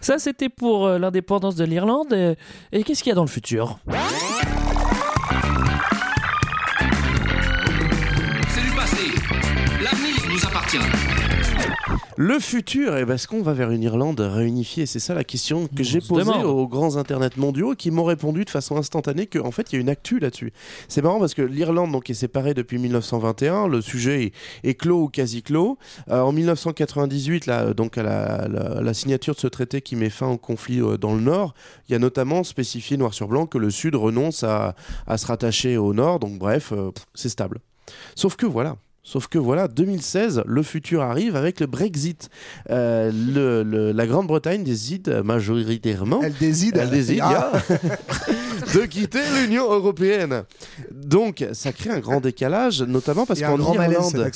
Ça, c'était pour euh, l'indépendance de l'Irlande. Et, et qu'est-ce qu'il y a dans le futur? C'est du passé. L'avenir nous appartient. Le futur, eh ben, est-ce qu'on va vers une Irlande réunifiée C'est ça la question que j'ai posée aux grands internets mondiaux qui m'ont répondu de façon instantanée qu'en fait il y a une actu là-dessus. C'est marrant parce que l'Irlande donc est séparée depuis 1921, le sujet est, est clos ou quasi clos. Euh, en 1998, là, donc à la, la- la signature de ce traité qui met fin au conflit euh, dans le Nord, il y a notamment spécifié noir sur blanc que le Sud renonce à, à se rattacher au Nord. Donc bref, euh, c'est stable. Sauf que voilà. Sauf que voilà, 2016, le futur arrive avec le Brexit. Euh, le- le- la Grande-Bretagne décide majoritairement Elle décide. elle décide Ah. de quitter l'Union européenne. Donc, ça crée un grand décalage, notamment parce qu'en Irlande,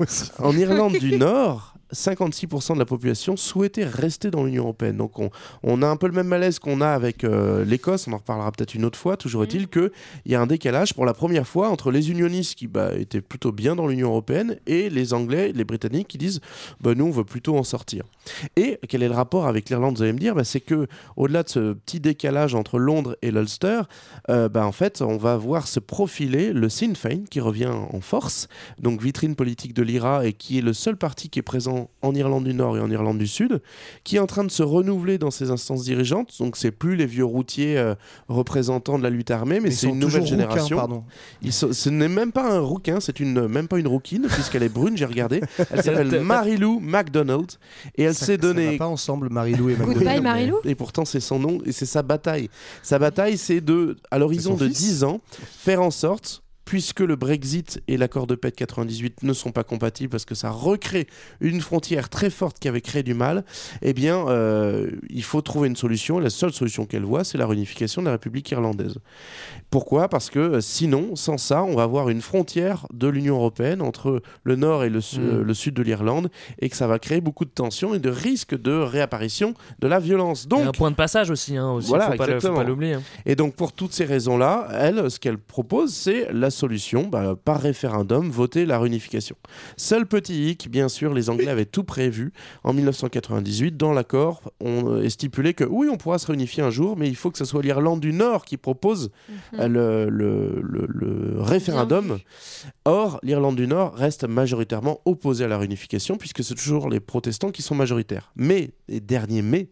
aussi. en Irlande du Nord, 56% de la population souhaitait rester dans l'Union européenne. Donc, on, on a un peu le même malaise qu'on a avec euh, l'Écosse. On en reparlera peut-être une autre fois. Toujours est-il qu'il y a un décalage pour la première fois entre les unionistes qui bah, étaient plutôt bien dans l'Union européenne et les Anglais, les Britanniques qui disent bah, nous, on veut plutôt en sortir. Et quel est le rapport avec l'Irlande Vous allez me dire, bah, c'est que au-delà de ce petit décalage entre Londres et l'Ulster, euh, en fait, on va voir se profiler le Sinn Féin qui revient en force, donc vitrine politique de l'IRA et qui est le seul parti qui est présent en Irlande du Nord et en Irlande du Sud, qui est en train de se renouveler dans ses instances dirigeantes. Donc c'est plus les vieux routiers euh, représentants de la lutte armée, mais c'est une nouvelle rouquins, génération. pardon. Ils sont- ce n'est même pas un rouquin, c'est une même pas une rouquine puisqu'elle est brune. J'ai regardé. Elle s'appelle Marilou MacDonald et elle s'est ça va donnée pas ensemble, Marilou et Goodbye, McDonald, Marilou. et pourtant, c'est son nom et c'est sa bataille. Sa bataille, c'est de, à l'horizon de fils 10 ans, faire en sorte, puisque le Brexit et l'accord de paix de 98 ne sont pas compatibles parce que ça recrée une frontière très forte qui avait créé du mal, eh bien, euh, il faut trouver une solution. La seule solution qu'elle voit, c'est la réunification de la République irlandaise. Pourquoi? Parce que euh, sinon, sans ça, on va avoir une frontière de l'Union européenne entre le nord et le, su- Mm. le sud de l'Irlande et que ça va créer beaucoup de tensions et de risques de réapparition de la violence. Il y a un Donc, point de passage aussi, hein, aussi Voilà, faut pas l'oublier. hein. et donc pour toutes ces raisons-là, elle, ce qu'elle propose, c'est la solution, bah, par référendum, voter la réunification. Seul petit hic, bien sûr, les Anglais avaient tout prévu en 1998. Dans l'accord, on euh, est stipulé que oui, on pourra se réunifier un jour, mais il faut que ce soit l'Irlande du Nord qui propose euh, le, le- le- le référendum. Or, l'Irlande du Nord reste majoritairement opposée à la réunification, puisque c'est toujours les protestants qui sont majoritaires. Mais, et dernier mais,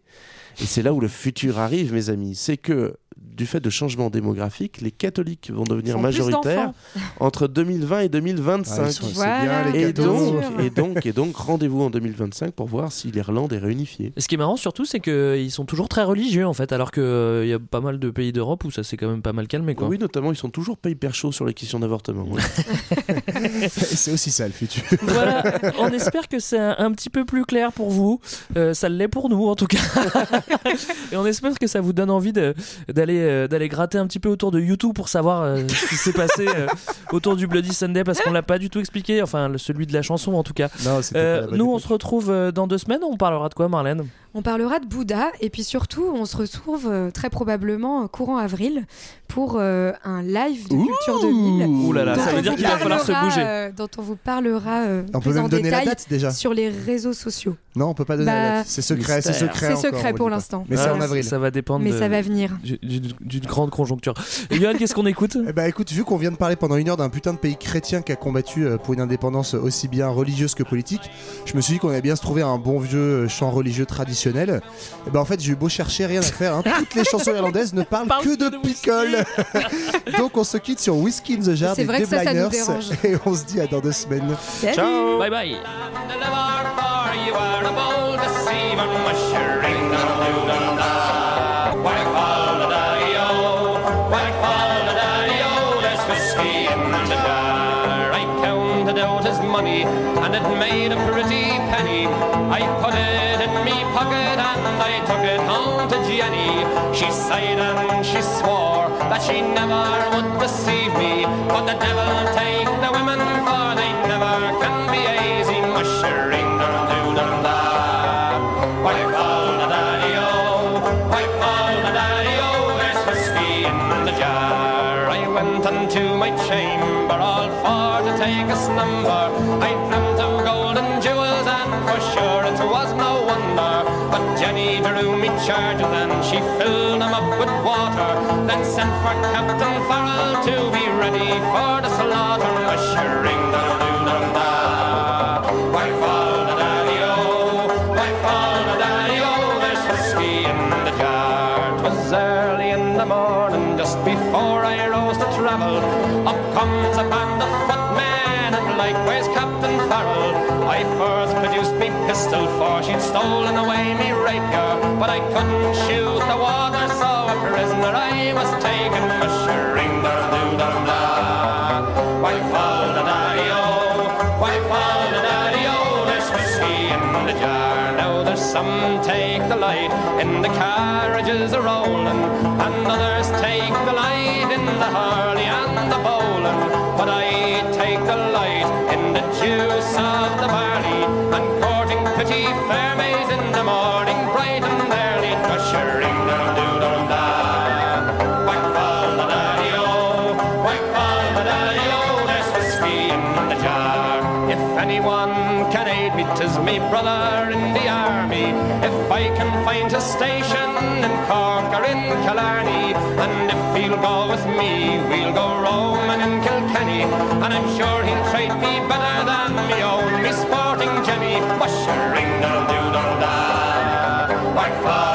et c'est là où le futur arrive, mes amis, c'est que du fait de changements démographiques, les catholiques vont devenir majoritaires entre 2020 et 2025. Ah, sont- Voilà. bien et, donc, et donc, et donc, rendez-vous en 2025 pour voir si l'Irlande est réunifiée. Et ce qui est marrant surtout, c'est qu'ils sont toujours très religieux en fait, alors qu'il y a pas mal de pays d'Europe où ça s'est quand même pas mal calmé quoi. Oui, notamment, ils sont toujours pas hyper chauds sur les questions d'avortement. ouais. c'est aussi ça le futur. Voilà, on espère que c'est un, un petit peu plus clair pour vous. Euh, ça l'est pour nous en tout cas. Et on espère que ça vous donne envie de- d'aller euh, d'aller gratter un petit peu autour de YouTube pour savoir euh, ce qui s'est passé euh, autour du Bloody Sunday parce qu'on l'a pas du tout expliqué, enfin celui de la chanson en tout cas. Non, nous on se retrouve dans deux semaines. On parlera de quoi, Marlène? On parlera de Bouddha et puis surtout, on se retrouve euh, très probablement euh, courant avril pour euh, un live de Culture 2000. Ouh là là, ça veut on dire qu'il va falloir se bouger. euh, dont on vous parlera euh, On peut même en donner la détail date, déjà. sur les réseaux sociaux. Non, on peut pas donner Bah, la date. C'est secret, c'est secret. C'est secret pour l'instant. Mais c'est en avril. Ça va dépendre Mais de- ça va venir. du- du- d'une grande conjoncture. Johan, qu'est-ce qu'on écoute? Eh bah écoute, vu qu'on vient de parler pendant une heure d'un putain de pays chrétien qui a combattu pour une indépendance aussi bien religieuse que politique, je me suis dit qu'on allait bien se trouver un bon vieux chant religieux traditionnel. Et bah en fait, j'ai eu beau chercher, rien à faire. hein. Toutes les chansons irlandaises ne parlent Parle que de de pickle. Donc on se quitte sur Whiskey in the Jar C'est des vrai que ça, ça nous Dubliners dérange. et on se dit à dans deux semaines. Salut Ciao Bye bye. you are a bold deceiver, mushering his money, and it made a pretty penny. I put it in me pocket, and I took it home to Jenny. She sighed and she swore that she never would deceive me. But the devil take the women, for they never can be easy. Mushering a slumber. I dreamt of golden jewels, and for sure it was no wonder. But Jenny drew me charges, and she filled them up with water. Then sent for Captain Farrell to be ready for the slaughter. Mushering dum pistol, for she'd stolen away me rapier. But I couldn't shoot the water, so a prisoner I was taken. Mushering dum dum dum da. Why fall the daddy-o? Why fall the daddy-o? There's whiskey in the jar. Now there's some take delight in the carriages a rolling, and others take delight in the hurley and the bowling. But I take delight in the juice of the barley, fair maids in the morning, bright and early, ushering dum dum da. Whack fall the daddy-o, whack fall the daddy-o, there's whiskey in the jar. If anyone can aid me, me, 'tis me brother in the army. If I can find a station in Cork or in Killarney, and if he'll go with me, we'll go roaming in Kilkenny. And I'm sure he'll treat me better than me Mushering, doodle, doodle, da. White flower.